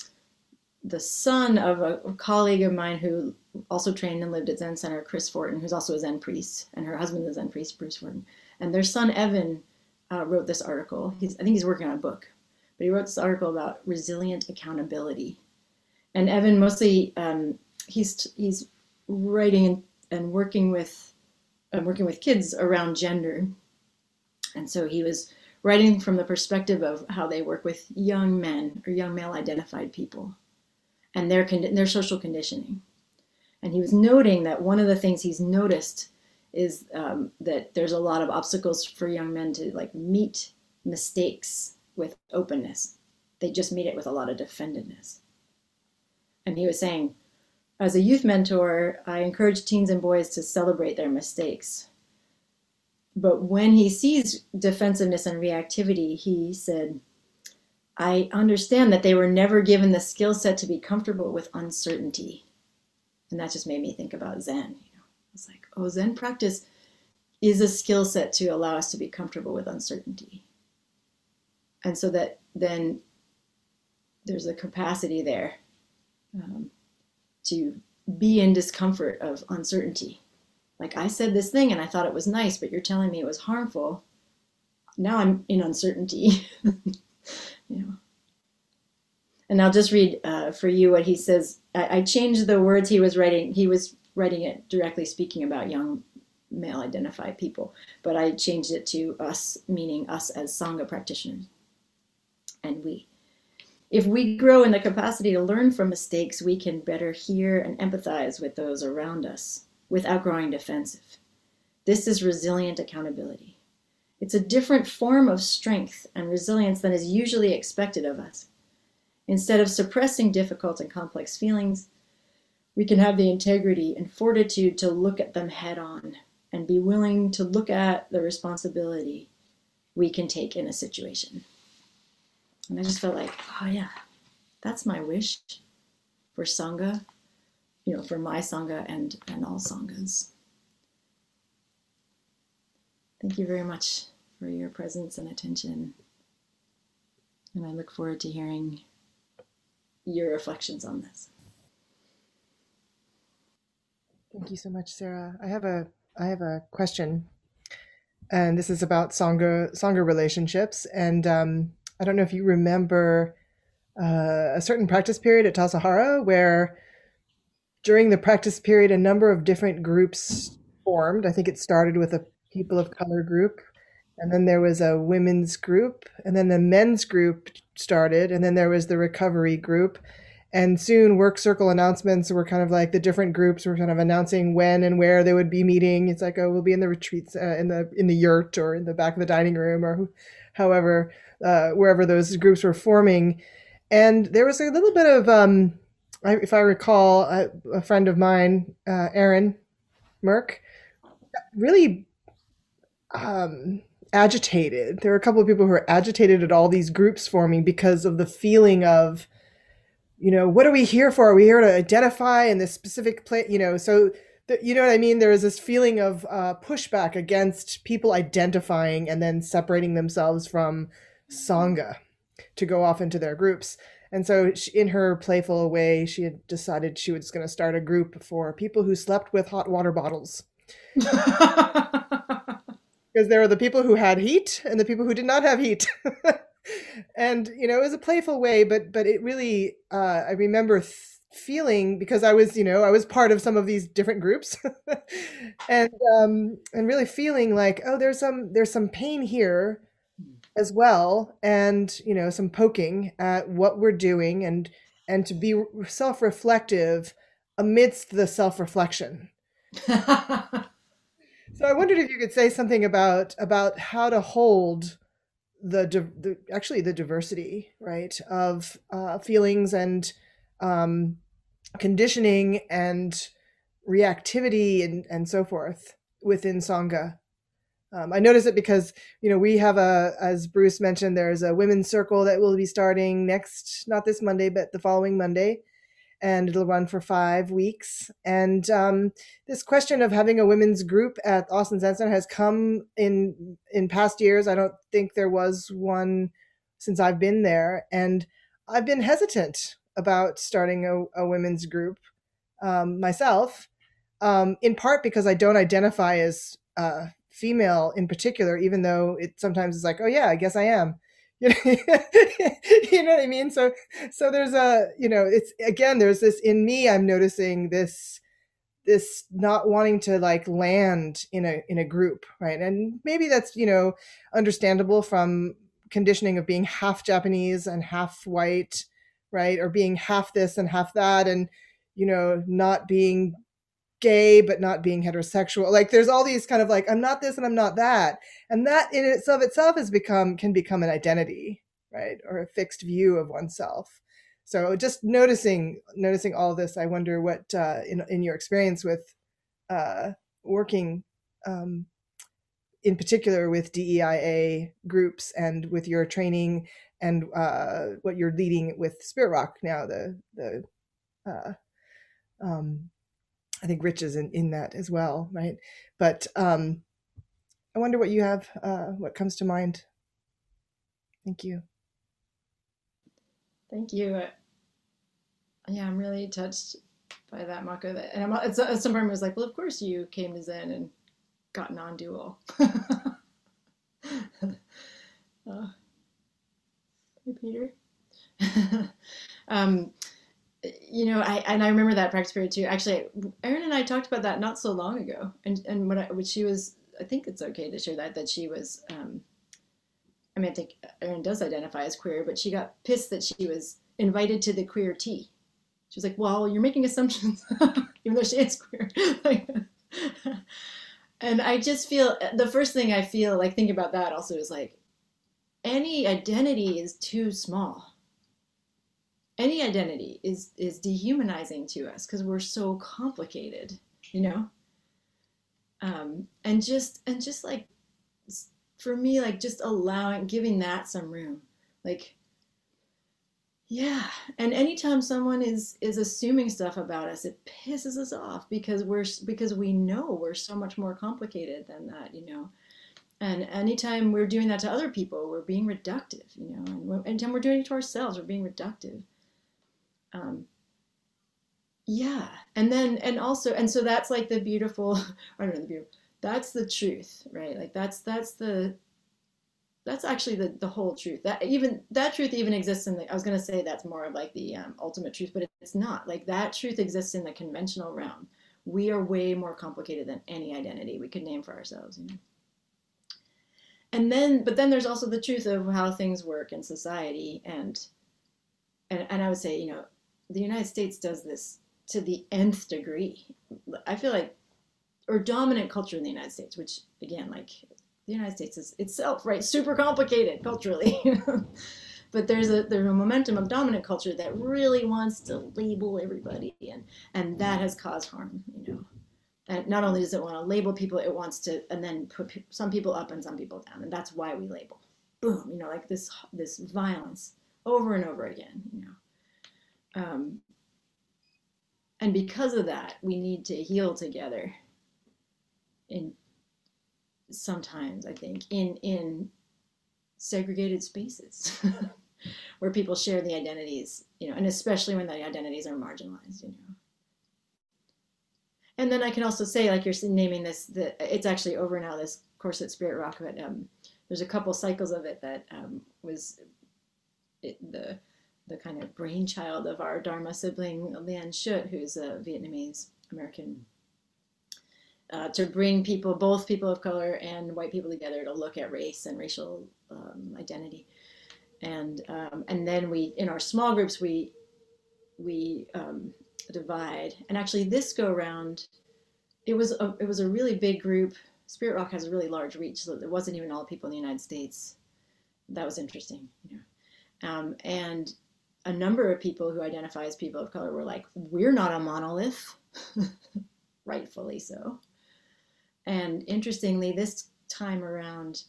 the son of a, colleague of mine who also trained and lived at Zen Center, Chris Fortin, who's also a Zen priest, and her husband is a Zen priest, Bruce Fortin, and their son Evan uh, wrote this article. He's, I think he's working on a book, but he wrote this article about resilient accountability, and Evan mostly um, he's he's writing and, and working with uh, working with kids around gender, and so he was writing from the perspective of how they work with young men or young male identified people and their, their social conditioning. And he was noting that one of the things he's noticed is um, that there's a lot of obstacles for young men to like meet mistakes with openness. They just meet it with a lot of defendedness. And he was saying, as a youth mentor, I encourage teens and boys to celebrate their mistakes but when he sees defensiveness and reactivity, he said, I understand that they were never given the skill set to be comfortable with uncertainty. And that just made me think about Zen. You know, it's like, oh, Zen practice is a skill set to allow us to be comfortable with uncertainty. And so that then there's a capacity there um, to be in discomfort of uncertainty like I said this thing and I thought it was nice, but you're telling me it was harmful. Now I'm in uncertainty. you know. And I'll just read uh, for you what he says. I, I, changed the words he was writing. He was writing it directly speaking about young male identified people, but I changed it to us, meaning us as Sangha practitioners and we. If we grow in the capacity to learn from mistakes, we can better hear and empathize with those around us without growing defensive. This is resilient accountability. It's a different form of strength and resilience than is usually expected of us. Instead of suppressing difficult and complex feelings, we can have the integrity and fortitude to look at them head on and be willing to look at the responsibility we can take in a situation. And I just felt like, oh yeah, that's my wish for Sangha, you know, for my Sangha and, and all Sanghas. Thank you very much for your presence and attention. And I look forward to hearing your reflections on this. Thank you so much, Sarah. I have a I have a question, and this is about sangha sangha relationships. And um, I don't know if you remember uh, a certain practice period at Tassajara where during the practice period, a number of different groups formed. I think it started with a people of color group, and then there was a women's group, and then the men's group started, and then there was the recovery group, and soon work circle announcements were kind of like the different groups were kind of announcing when and where they would be meeting. It's like oh we'll be in the retreats uh, in the in the yurt or in the back of the dining room or however uh, wherever those groups were forming. And there was a little bit of um, if i recall a, a friend of mine uh, Erin merck really um, agitated there were a couple of people who were agitated at all these groups forming because of the feeling of you know, what are we here for? Are we here to identify in this specific place? You know, so the, you know what I mean? There is this feeling of uh, pushback against people identifying and then separating themselves from Sangha to go off into their groups. And so, she, in her playful way, she had decided she was going to start a group for people who slept with hot water bottles. because there were the people who had heat and the people who did not have heat. and you know it was a playful way but but it really uh, i remember th- feeling because i was you know i was part of some of these different groups and um and really feeling like oh there's some there's some pain here as well and you know some poking at what we're doing and and to be self-reflective amidst the self-reflection. So i wondered if you could say something about about how to hold the, the actually the diversity right of uh, feelings and um, conditioning and reactivity and and so forth within sangha um, i notice it because you know we have a as bruce mentioned there's a women's circle that will be starting next not this monday but the following monday and it'll run for five weeks. And um, this question of having a women's group at Austin Zen Center has come in in past years. I don't think there was one since I've been there, and I've been hesitant about starting a, a women's group um, myself, um, in part because I don't identify as uh, female in particular, even though it sometimes is like, oh yeah, I guess I am. you know, what I mean? So, so there's a, you know, it's again, there's this in me, I'm noticing this, this not wanting to like land in a, in a group. Right. And maybe that's, you know, understandable from conditioning of being half Japanese and half white, right. Or being half this and half that. And, you know, not being gay but not being heterosexual. Like there's all these kind of like i'm not this and i'm not that. And that in itself itself has become can become an identity right? Or a fixed view of oneself. So just noticing noticing all this i wonder what uh, in, in your experience with uh, working um, in particular with deia groups and with your training and uh, what you're leading with spirit rock now the the uh, um, I think Rich is in, in that as well, right? But um, I wonder what you have, uh, what comes to mind. Thank you. Thank you. Yeah, I'm really touched by that, Mako. And I'm, it's, at some point I was like, well, of course you came to Zen and got non-dual. uh, hey, Peter. um, you know, I and I remember that practice period too. Actually, Erin and I talked about that not so long ago, and and what, I, she was, I think it's okay to share that that she was. Um, I mean, I think Erin does identify as queer, but she got pissed that she was invited to the queer tea. She was like, "Well, you're making assumptions, even though she is queer." and I just feel the first thing I feel like think about that also is like any identity is too small any identity is is dehumanizing to us because we're so complicated you know? Um, and just and just like for me like just allowing giving that some room like yeah. And anytime someone is is assuming stuff about us it pisses us off because we're because we know we're so much more complicated than that you know? And anytime we're doing that to other people we're being reductive you know? And anytime we're doing it to ourselves we're being reductive um, yeah. And then and also and so that's like the beautiful i don't know the beautiful that's the truth right? Like that's that's the that's actually the, the whole truth. That even that truth even exists in the i was going to say that's more of like the um, ultimate truth but it's not. Like that truth exists in the conventional realm. We are way more complicated than any identity we could name for ourselves you know? And then but then there's also the truth of how things work in society and and, and i would say you know the United States does this to the nth degree. I feel like, or dominant culture in the United States, which again, like the United States is itself, right, super complicated culturally. but there's a there's a momentum of dominant culture that really wants to label everybody, and and that has caused harm, you know. And not only does it want to label people, it wants to and then put some people up and some people down, and that's why we label. Boom, you know, like this this violence over and over again, you know. Um, and because of that, we need to heal together. In sometimes, I think, in in segregated spaces where people share the identities, you know, and especially when the identities are marginalized, you know. And then I can also say, like you're naming this, that it's actually over now. This course at Spirit Rock, but um, there's a couple cycles of it that um, was it, the the kind of brainchild of our Dharma sibling, Lien Shutt, who's a Vietnamese American, uh, to bring people, both people of color and white people together to look at race and racial um, identity. And, um, and then we, in our small groups, we, we um, divide. And actually this go around, it was a, it was a really big group. Spirit Rock has a really large reach, so it wasn't even all the people in the United States. That was interesting, you know. Um, and a number of people who identify as people of color were like, we're not a monolith, rightfully so. And interestingly, this time around,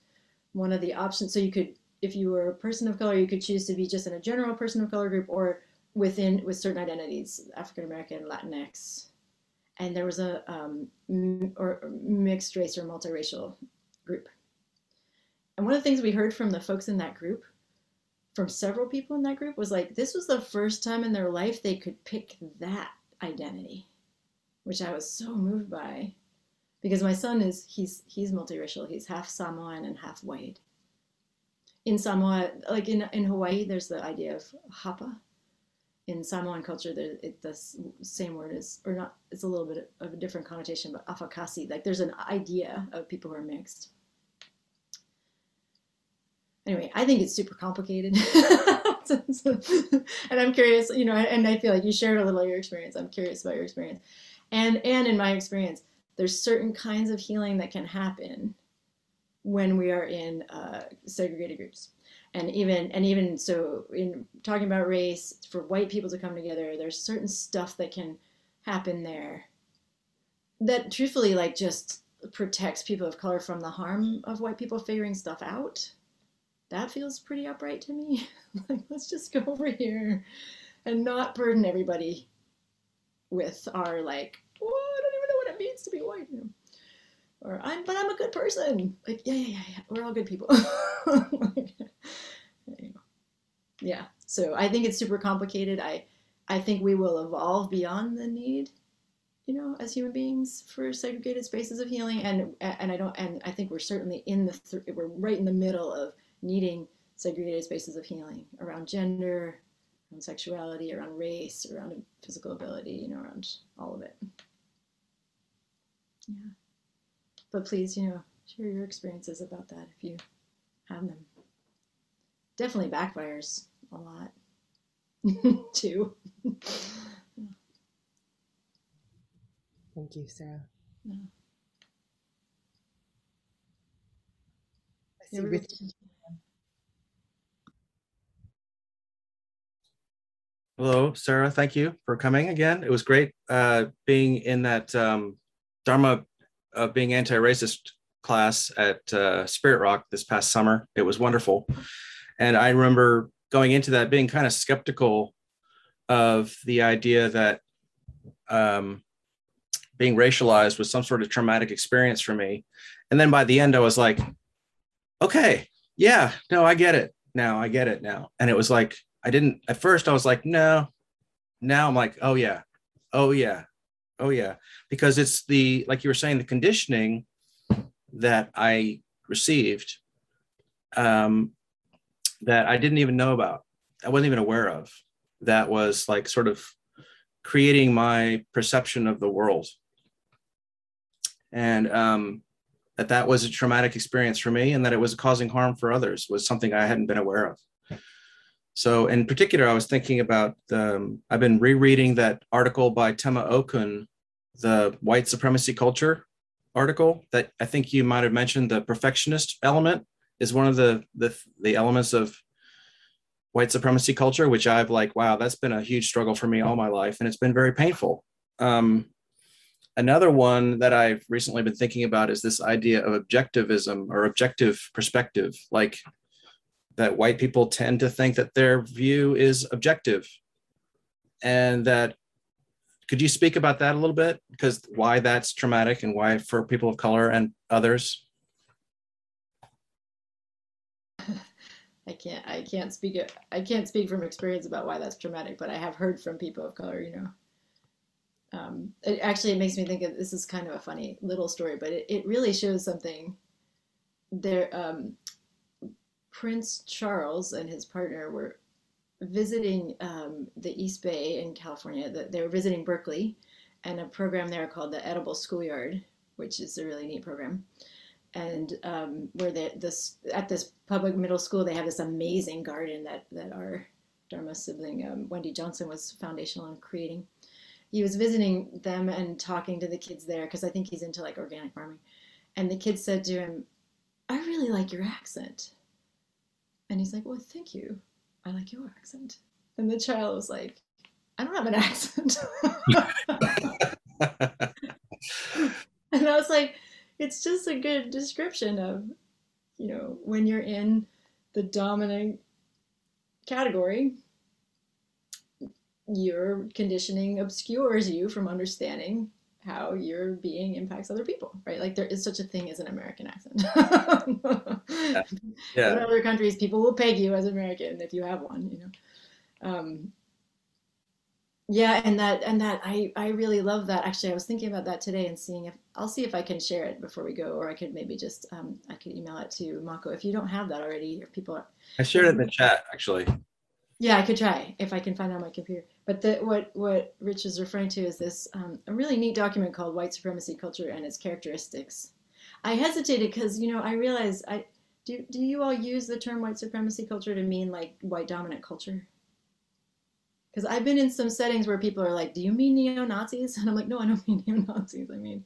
one of the options, so you could, if you were a person of color, you could choose to be just in a general person of color group or within, with certain identities, African American, Latinx. And there was a, um, or mixed race or multiracial group. And one of the things we heard from the folks in that group from several people in that group was like this was the first time in their life they could pick that identity which i was so moved by. Because my son is he's he's multiracial. He's half samoan and half white. In samoa like in, in hawaii there's the idea of hapa. In samoan culture there, it, the same word is or not it's a little bit of a different connotation but afakasi. Like there's an idea of people who are mixed anyway, I think it's super complicated. and I'm curious, you know, and I feel like you shared a little of your experience. I'm curious about your experience. And and in my experience, there's certain kinds of healing that can happen when we are in uh, segregated groups. And even and even so in talking about race, for white people to come together, there's certain stuff that can happen there that truthfully like just protects people of color from the harm of white people figuring stuff out that feels pretty upright to me. like, let's just go over here and not burden everybody with our like, oh, I don't even know what it means to be white. You know? Or I'm, but I'm a good person. Like, yeah, yeah, yeah, yeah. We're all good people. yeah. So I think it's super complicated. I, I think we will evolve beyond the need, you know, as human beings for segregated spaces of healing. And and I don't, and I think we're certainly in the, th- we're right in the middle of needing segregated spaces of healing around gender, around sexuality, around race, around physical ability, you know, around all of it. Yeah. But please, you know, share your experiences about that if you have them. Definitely backfires a lot too. Thank you, Sarah. Yeah. I see Rich. Hello, Sarah. Thank you for coming again. It was great uh, being in that um, Dharma of being anti-racist class at uh, Spirit Rock this past summer. It was wonderful, and I remember going into that being kind of skeptical of the idea that um, being racialized was some sort of traumatic experience for me. And then by the end, I was like, okay, yeah, no, I get it now. I get it now. And it was like I didn't at first I was like, no. Now I'm like, oh yeah, oh yeah, oh yeah. Because it's the like you were saying, the conditioning that I received um that I didn't even know about. I wasn't even aware of. That was like sort of creating my perception of the world. And um that that was a traumatic experience for me and that it was causing harm for others was something I hadn't been aware of. So, in particular, I was thinking about um, I've been rereading that article by Tema Okun, the white supremacy culture article that I think you might have mentioned. The perfectionist element is one of the the, the elements of white supremacy culture, which I've like, wow, that's been a huge struggle for me all my life, and it's been very painful. Um, another one that I've recently been thinking about is this idea of objectivism or objective perspective, like that white people tend to think that their view is objective. And that could you speak about that a little bit? Because why that's traumatic and why for people of color and others? I can't i can't speak i can't speak from experience about why that's traumatic but i have heard from people of color you know. Um, it, actually it makes me think of this is kind of a funny little story but it, it really shows something. There um, Prince Charles and his partner were visiting um, the East Bay in California. They were visiting Berkeley and a program there called the Edible Schoolyard, which is a really neat program. And um, where they, this at this public middle school, they have this amazing garden that that our Dharma sibling um, Wendy Johnson was foundational in creating. He was visiting them and talking to the kids there because I think he's into like organic farming. And the kids said to him, "I really like your accent." And he's like, Well, thank you. I like your accent. And the child was like, I don't have an accent. and I was like, It's just a good description of, you know, when you're in the dominant category, your conditioning obscures you from understanding how your being impacts other people, right? Like there is such a thing as an American accent. yeah. yeah. In other countries, people will peg you as American if you have one, you know. Um, yeah, and that and that I I really love that. Actually, I was thinking about that today and seeing if I'll see if I can share it before we go, or I could maybe just um, I could email it to Mako if you don't have that already, or people are. I shared it in the chat actually. Yeah, I could try if I can find it on my computer. But the, what what Rich is referring to is this um, a really neat document called White Supremacy Culture and Its Characteristics. I hesitated because you know I realized I do do you all use the term white supremacy culture to mean like white dominant culture? Because I've been in some settings where people are like, "Do you mean neo Nazis?" And I'm like, "No, I don't mean neo Nazis. I mean,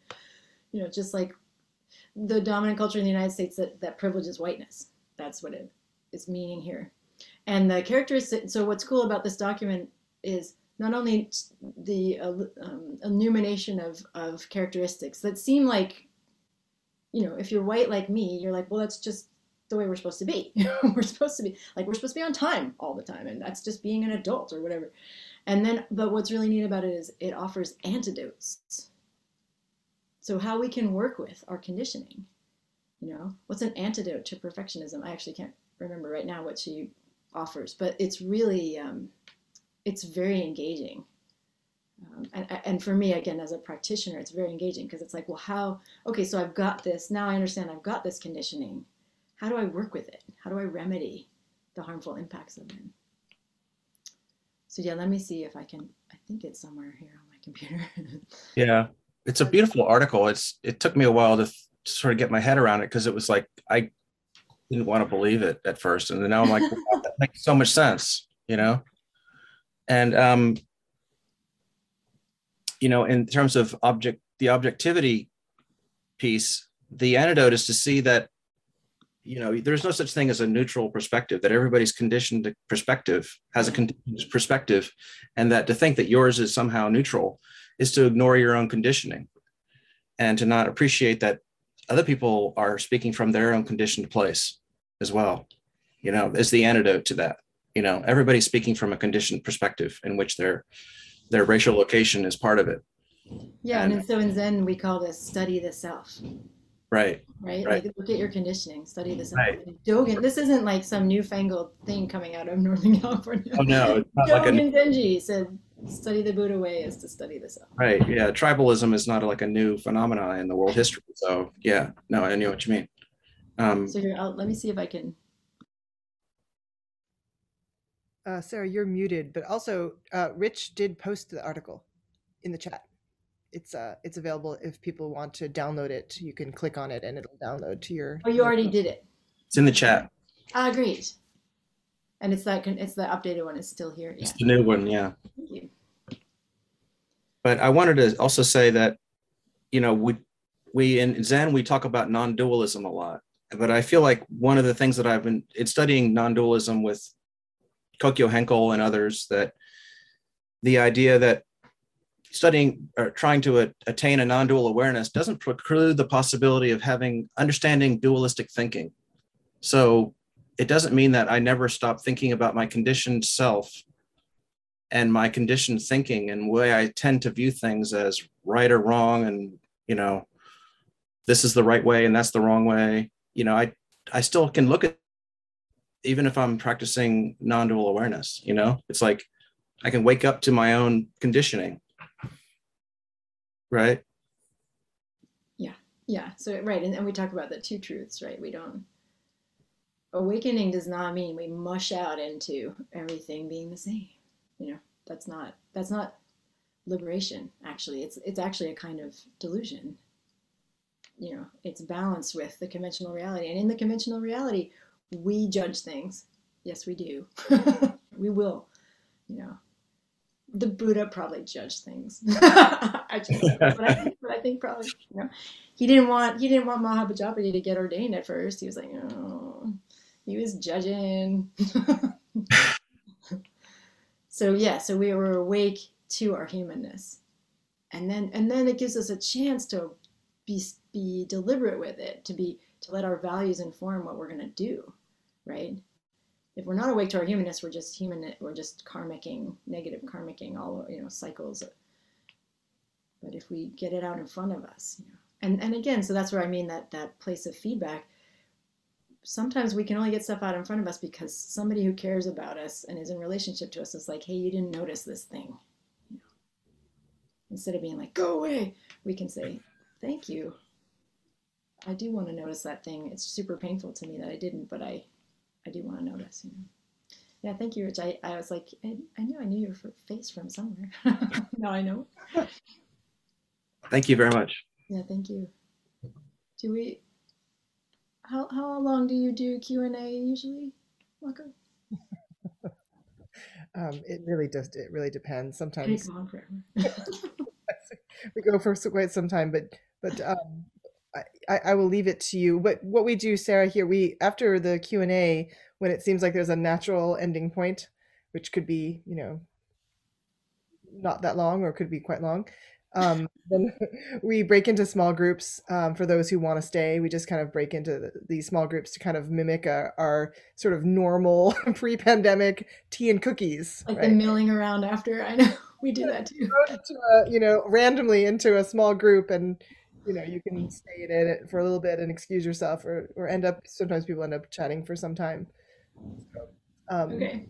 you know, just like the dominant culture in the United States that that privileges whiteness. That's what it is meaning here." And the characteristics, so what's cool about this document is not only the uh, um, illumination of, of characteristics that seem like, you know, if you're white like me, you're like, well, that's just the way we're supposed to be. we're supposed to be like, we're supposed to be on time all the time. And that's just being an adult or whatever. And then, but what's really neat about it is it offers antidotes. So how we can work with our conditioning, you know, what's an antidote to perfectionism? I actually can't remember right now what she offers, but it's really um, it's very engaging. Um, and, and for me, again, as a practitioner, it's very engaging because it's like, well, how? Okay, so I've got this. Now I understand I've got this conditioning. How do I work with it? How do I remedy the harmful impacts of it? so yeah, let me see if I can. I think it's somewhere here on my computer. Yeah, it's a beautiful article. It's it took me a while to, th- sort of get my head around it because it was like I didn't want to believe it at first, and then now I'm like, wow, that makes so much sense, you know. And um, you know, in terms of object, the objectivity piece, the antidote is to see that you know there's no such thing as a neutral perspective that everybody's conditioned perspective has a conditioned perspective and that to think that yours is somehow neutral is to ignore your own conditioning and to not appreciate that other people are speaking from their own conditioned place as well. You know is the antidote to that you know everybody's speaking from a conditioned perspective in which their their racial location is part of it yeah, and, and so in Zen we call this study the self. Right. Right. Right. Like look at your conditioning, study the self. Right. Dogen. This isn't like some newfangled thing coming out of Northern California. Oh no, it's not like a Dogen Zenji said, "Study the Buddha way is to study the self." right. Yeah, tribalism is not like a new phenomenon in the world history. So yeah, no, I know what you mean. Um, So here, let me see if I can. Uh, Sarah, you're muted, but also uh, Rich did post the article in the chat. It's uh, it's available if people want to download it. You can click on it and it'll download to your. Oh, you already did it. it's in the chat. Ah, great. And it's that. It's the updated one. Is still here. Yeah. It's the new one. Yeah. Thank you. but I wanted to also say that, you know, we we in Zen we talk about non-dualism a lot, but I feel like one of the things that I've been in studying non-dualism with Kokyo Henkel and others that the idea that studying or trying to attain a non-dual awareness doesn't preclude the possibility of having understanding dualistic thinking. So it doesn't mean that I never stop thinking about my conditioned self and my conditioned thinking and way I tend to view things as right or wrong and you know this is the right way and that's the wrong way you know I I still can look at even if I'm practicing non-dual awareness you know it's like I can wake up to my own conditioning right Yeah. Yeah. So right, and, and we talk about the two truths, right? We don't. Awakening does not mean we mush out into everything being the same. You know, that's not that's not liberation. Actually, it's it's actually a kind of delusion. You know, it's balanced with the conventional reality, and in the conventional reality, we judge things. Yes, we do. we will. You know, the Buddha probably judged things. I just, but I think, but I think probably, you know, he didn't want he didn't want Mahapajapati to get ordained at first. He was like, oh, he was judging. so yeah, so we were awake to our humanness, and then and then it gives us a chance to be be deliberate with it, to be to let our values inform what we're gonna do, right? If we're not awake to our humanness, we're just human. We're just karmicking, negative karmicking, all you know, cycles. But if we get it out in front of us, you know, and and again, so that's where I mean that that place of feedback. Sometimes we can only get stuff out in front of us because somebody who cares about us and is in relationship to us is like, "Hey, you didn't notice this thing." You know? Instead of being like, "Go away," we can say, "Thank you. I do want to notice that thing. It's super painful to me that I didn't, but I, I do want to notice." You know. Yeah, thank you, Rich. I, I was like, I, I knew I knew your face from somewhere. now I know. thank you very much Yeah, thank you. Do we? How how long do you do Q and A usually, Walker? Um, it really does. It really depends. Can it Sometimes go forever? we go for quite some time, but but um, I, I will leave it to you. What what we do, Sarah, here we after the Q and A, when it seems like there's a natural ending point, which could be you know not that long or could be quite long. Um, then we break into small groups um, for those who want to stay. We just kind of break into the, these small groups to kind of mimic a, our sort of normal pre-pandemic tea and cookies. like right? the milling around after. I know we do that too. into a, you know, randomly into a small group and, you know, you can stay in it for a little bit and excuse yourself or, or end up, sometimes people end up chatting for some time. So, um, Okay.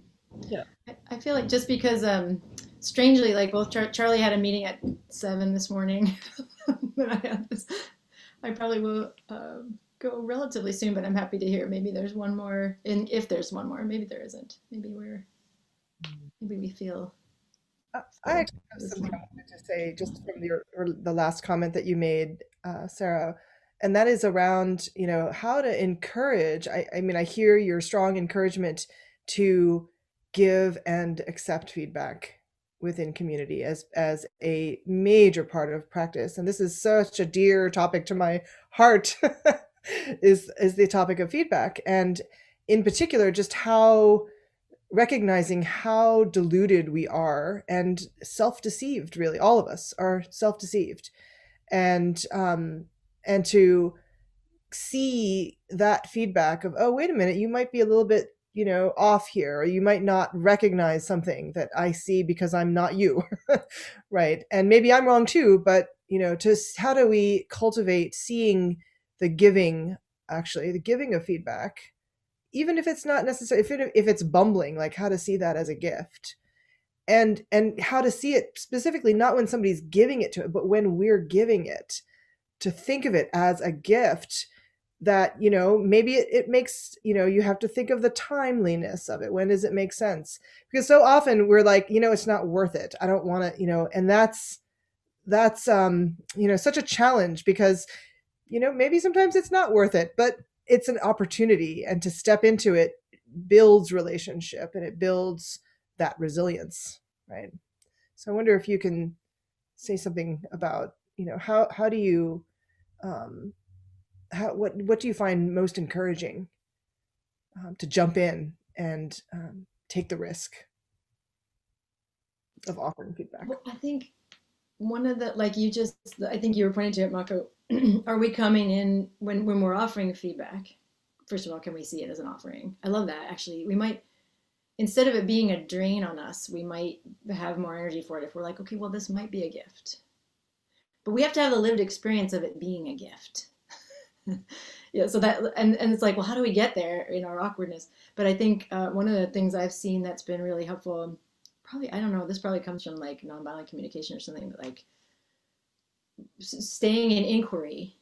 Yeah. I, feel like just because um strangely like both Char- Charlie had a meeting at seven this morning, then I had this. I probably will um, go relatively soon, but I'm happy to hear maybe there's one more. And if there's one more, maybe there isn't. Maybe we're maybe we feel. Uh, I actually have something I wanted to say just from your the last comment that you made, uh, Sarah, and that is around you know how to encourage. I, I mean, I hear your strong encouragement to give and accept feedback within community as as a major part of practice and this is such a dear topic to my heart is is the topic of feedback and in particular just how recognizing how deluded we are and self-deceived really all of us are self-deceived. And um and to see that feedback of oh wait a minute you might be a little bit you know off here or you might not recognize something that i see because i'm not you right? And maybe i'm wrong too but you know to how do we cultivate seeing the giving actually the giving of feedback even if it's not necessary if, it, if it's bumbling like how to see that as a gift. And and how to see it specifically not when somebody's giving it to it but when we're giving it to think of it as a gift that you know maybe it, it makes you know you have to think of the timeliness of it. When does it make sense? Because so often we're like you know it's not worth it. I don't want to you know and that's that's um you know such a challenge because you know, maybe sometimes it's not worth it, but it's an opportunity. And to step into it builds relationship and it builds that resilience, right? So I wonder if you can say something about, you know, how how do you um how what what do you find most encouraging um, to jump in and um, take the risk of offering feedback? Well, I think one of the like you just I think you were pointing to it, Mako. are we coming in when when we're offering feedback? First of all, can we see it as an offering? I love that. Actually, we might instead of it being a drain on us, we might have more energy for it if we're like, okay, well, this might be a gift. But we have to have the lived experience of it being a gift. yeah, so that and and it's like, well, how do we get there in our awkwardness? But I think uh, one of the things I've seen that's been really helpful probably I don't know. This probably comes from like nonviolent communication or something, but like staying in inquiry.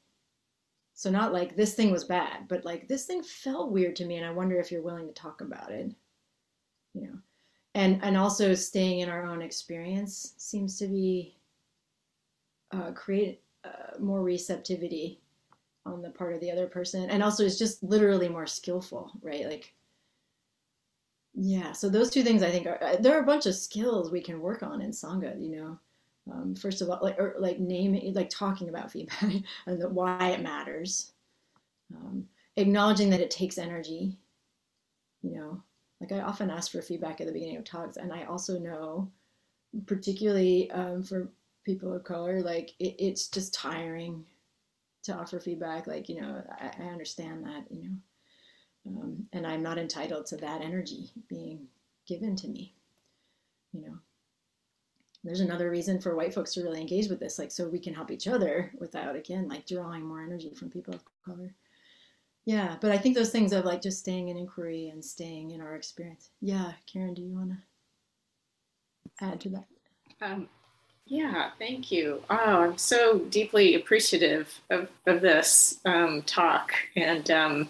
So not like this thing was bad, but like this thing felt weird to me, and I wonder if you're willing to talk about it. You know, and and also staying in our own experience seems to be uh, create uh, more receptivity on the part of the other person, and also it's just literally more skillful, right? Like yeah, so those two things I think are uh, there are a bunch of skills we can work on in sangha. You know, um, first of all, like or like naming, like talking about feedback and the, why it matters, um, acknowledging that it takes energy. You know, like I often ask for feedback at the beginning of talks, and I also know, particularly um, for people of color, like it, it's just tiring to offer feedback. Like you know, I, I understand that. You know um, and I'm not entitled to that energy being given to me. You know, there's another reason for white folks to really engage with this, like so we can help each other without again like drawing more energy from people of color. Yeah, but I think those things of like just staying in inquiry and staying in our experience. Yeah, Karen, do you want to add to that? Um, yeah, thank you. Oh, I'm so deeply appreciative of, of this um, talk. And um,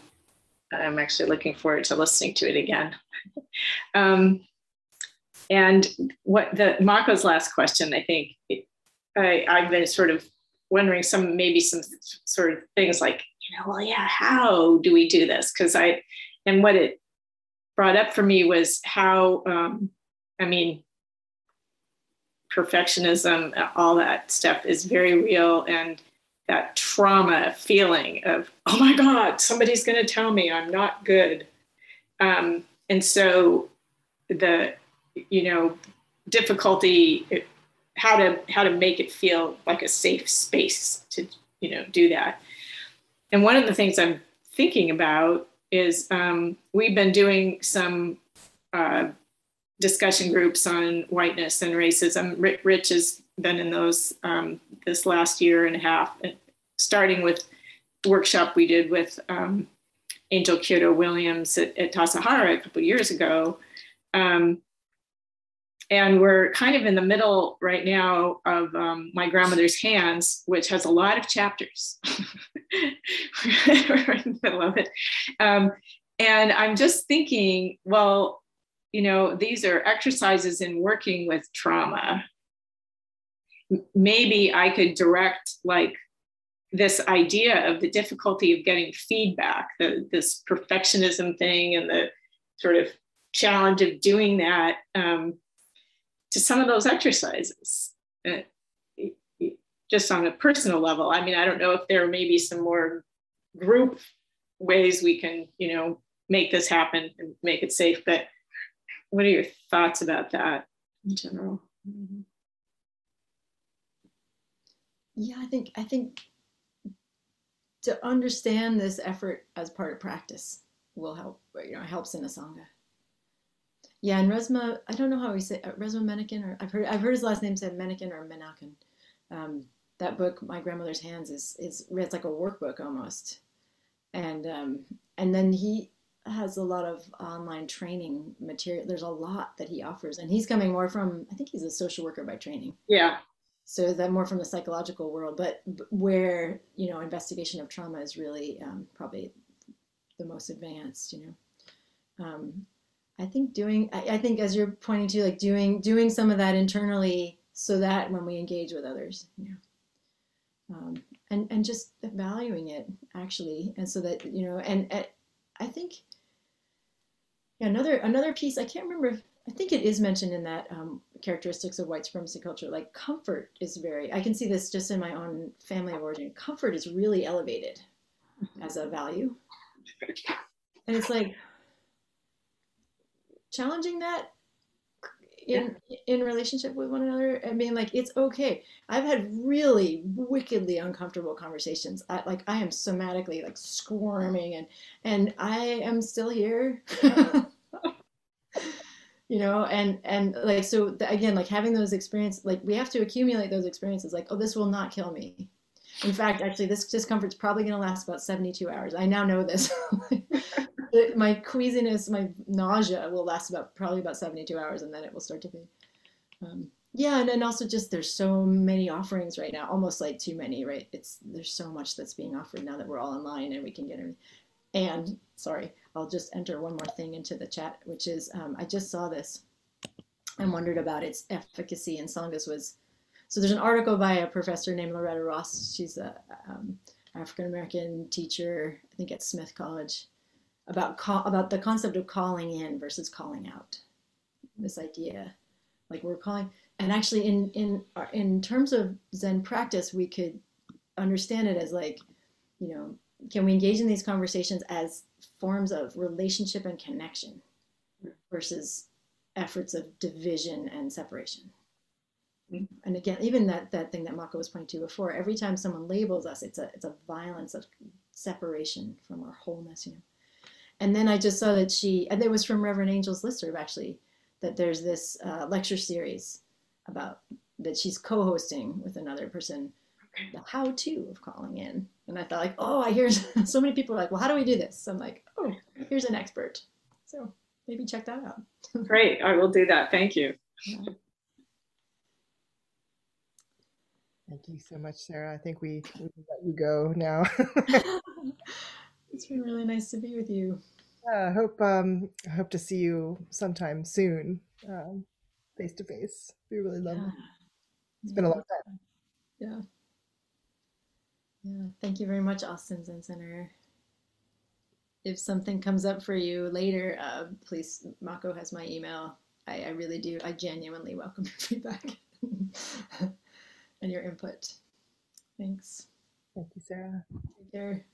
I'm actually looking forward to listening to it again. and what the Mako's last question, I think I, I've been sort of wondering some maybe some sort of things like, you know, well, yeah, how do we do this? Because I, and what it brought up for me was how, um, I mean, perfectionism, all that stuff is very real. And that trauma feeling of, oh my God, somebody's going to tell me I'm not good. Um, and so the, you know, difficulty, how to, how to make it feel like a safe space to, you know, do that. And one of the things I'm thinking about is um, we've been doing some uh, discussion groups on whiteness and racism. Rich has been in those um, this last year and a half, starting with workshop we did with um, Angel Kyodo Williams at, at Tassajara a couple years ago. Um, and we're kind of in the middle right now of um, my grandmother's hands, which has a lot of chapters. we're in the middle of it. Um, and I'm just thinking, well, you know, these are exercises in working with trauma. Maybe I could direct like this idea of the difficulty of getting feedback, the, this perfectionism thing, and the sort of challenge of doing that um, to some of those exercises. Uh, just on a personal level. I mean, I don't know if there may be some more group ways we can, you know, make this happen and make it safe, but what are your thoughts about that in general? Yeah, I think I think to understand this effort as part of practice will help. You know, helps in a sangha. Yeah, and Resmaa, I don't know how we say uh, Resmaa Menakem, or I've heard I've heard his last name said Menakem or Menaken. Um, that book, My Grandmother's Hands, is is it's like a workbook almost, and um, and then he has a lot of online training material. There's a lot that he offers, and he's coming more from. I think he's a social worker by training. Yeah. So that more from the psychological world, but where you know investigation of trauma is really um, probably the most advanced. You know, um, I think doing. I, I think as you're pointing to, like doing doing some of that internally, so that when we engage with others, you know. Um, and and just valuing it actually, and so that you know, and, and I think yeah, another another piece I can't remember. If, I think it is mentioned in that um, characteristics of white supremacy culture. Like comfort is very. I can see this just in my own family of origin. Comfort is really elevated as a value, and it's like challenging that in yeah. in relationship with one another I mean, like it's okay. I've had really wickedly uncomfortable conversations. I, like i am somatically like squirming and and i am still here. Uh-huh. You know and and like so the, again like having those experiences like we have to accumulate those experiences like oh this will not kill me. In fact actually this discomfort's probably going to last about 72 hours. I now know this my queasiness my nausea will last about probably about 72 hours and then it will start to fade um, yeah and then also just there's so many offerings right now almost like too many right it's there's so much that's being offered now that we're all online and we can get everything and sorry, I'll just enter one more thing into the chat, which is um, I just saw this and wondered about its efficacy in Sanghas was. So there's an article by a professor named Loretta Ross. She's a um, African American teacher, I think at Smith College, about call, about the concept of calling in versus calling out. This idea, like we're calling, and actually in in in terms of Zen practice, we could understand it as like, you know, can we engage in these conversations as forms of relationship and connection versus efforts of division and separation mm-hmm. and again even that that thing that mako was pointing to before every time someone labels us it's a it's a violence of separation from our wholeness you know and then i just saw that she and it was from reverend angels listserv actually that there's this uh, lecture series about that she's co-hosting with another person the how to of calling in. And I thought like, oh, I hear so many people are like, well, how do we do this? I'm like, oh, here's an expert. So maybe check that out. Great. I will do that. Thank you. Yeah. Thank you so much, Sarah. I think we, we let you go now. it's been really nice to be with you. Yeah, I hope um, I hope to see you sometime soon, face to face. We really love yeah. it. It's yeah. been a long time. Yeah. Yeah, thank you very much, Austin Zen Center. If something comes up for you later, uh, please, Mako has my email. I, I really do. I genuinely welcome your feedback and your input. Thanks. Thank you, Sarah. Take care.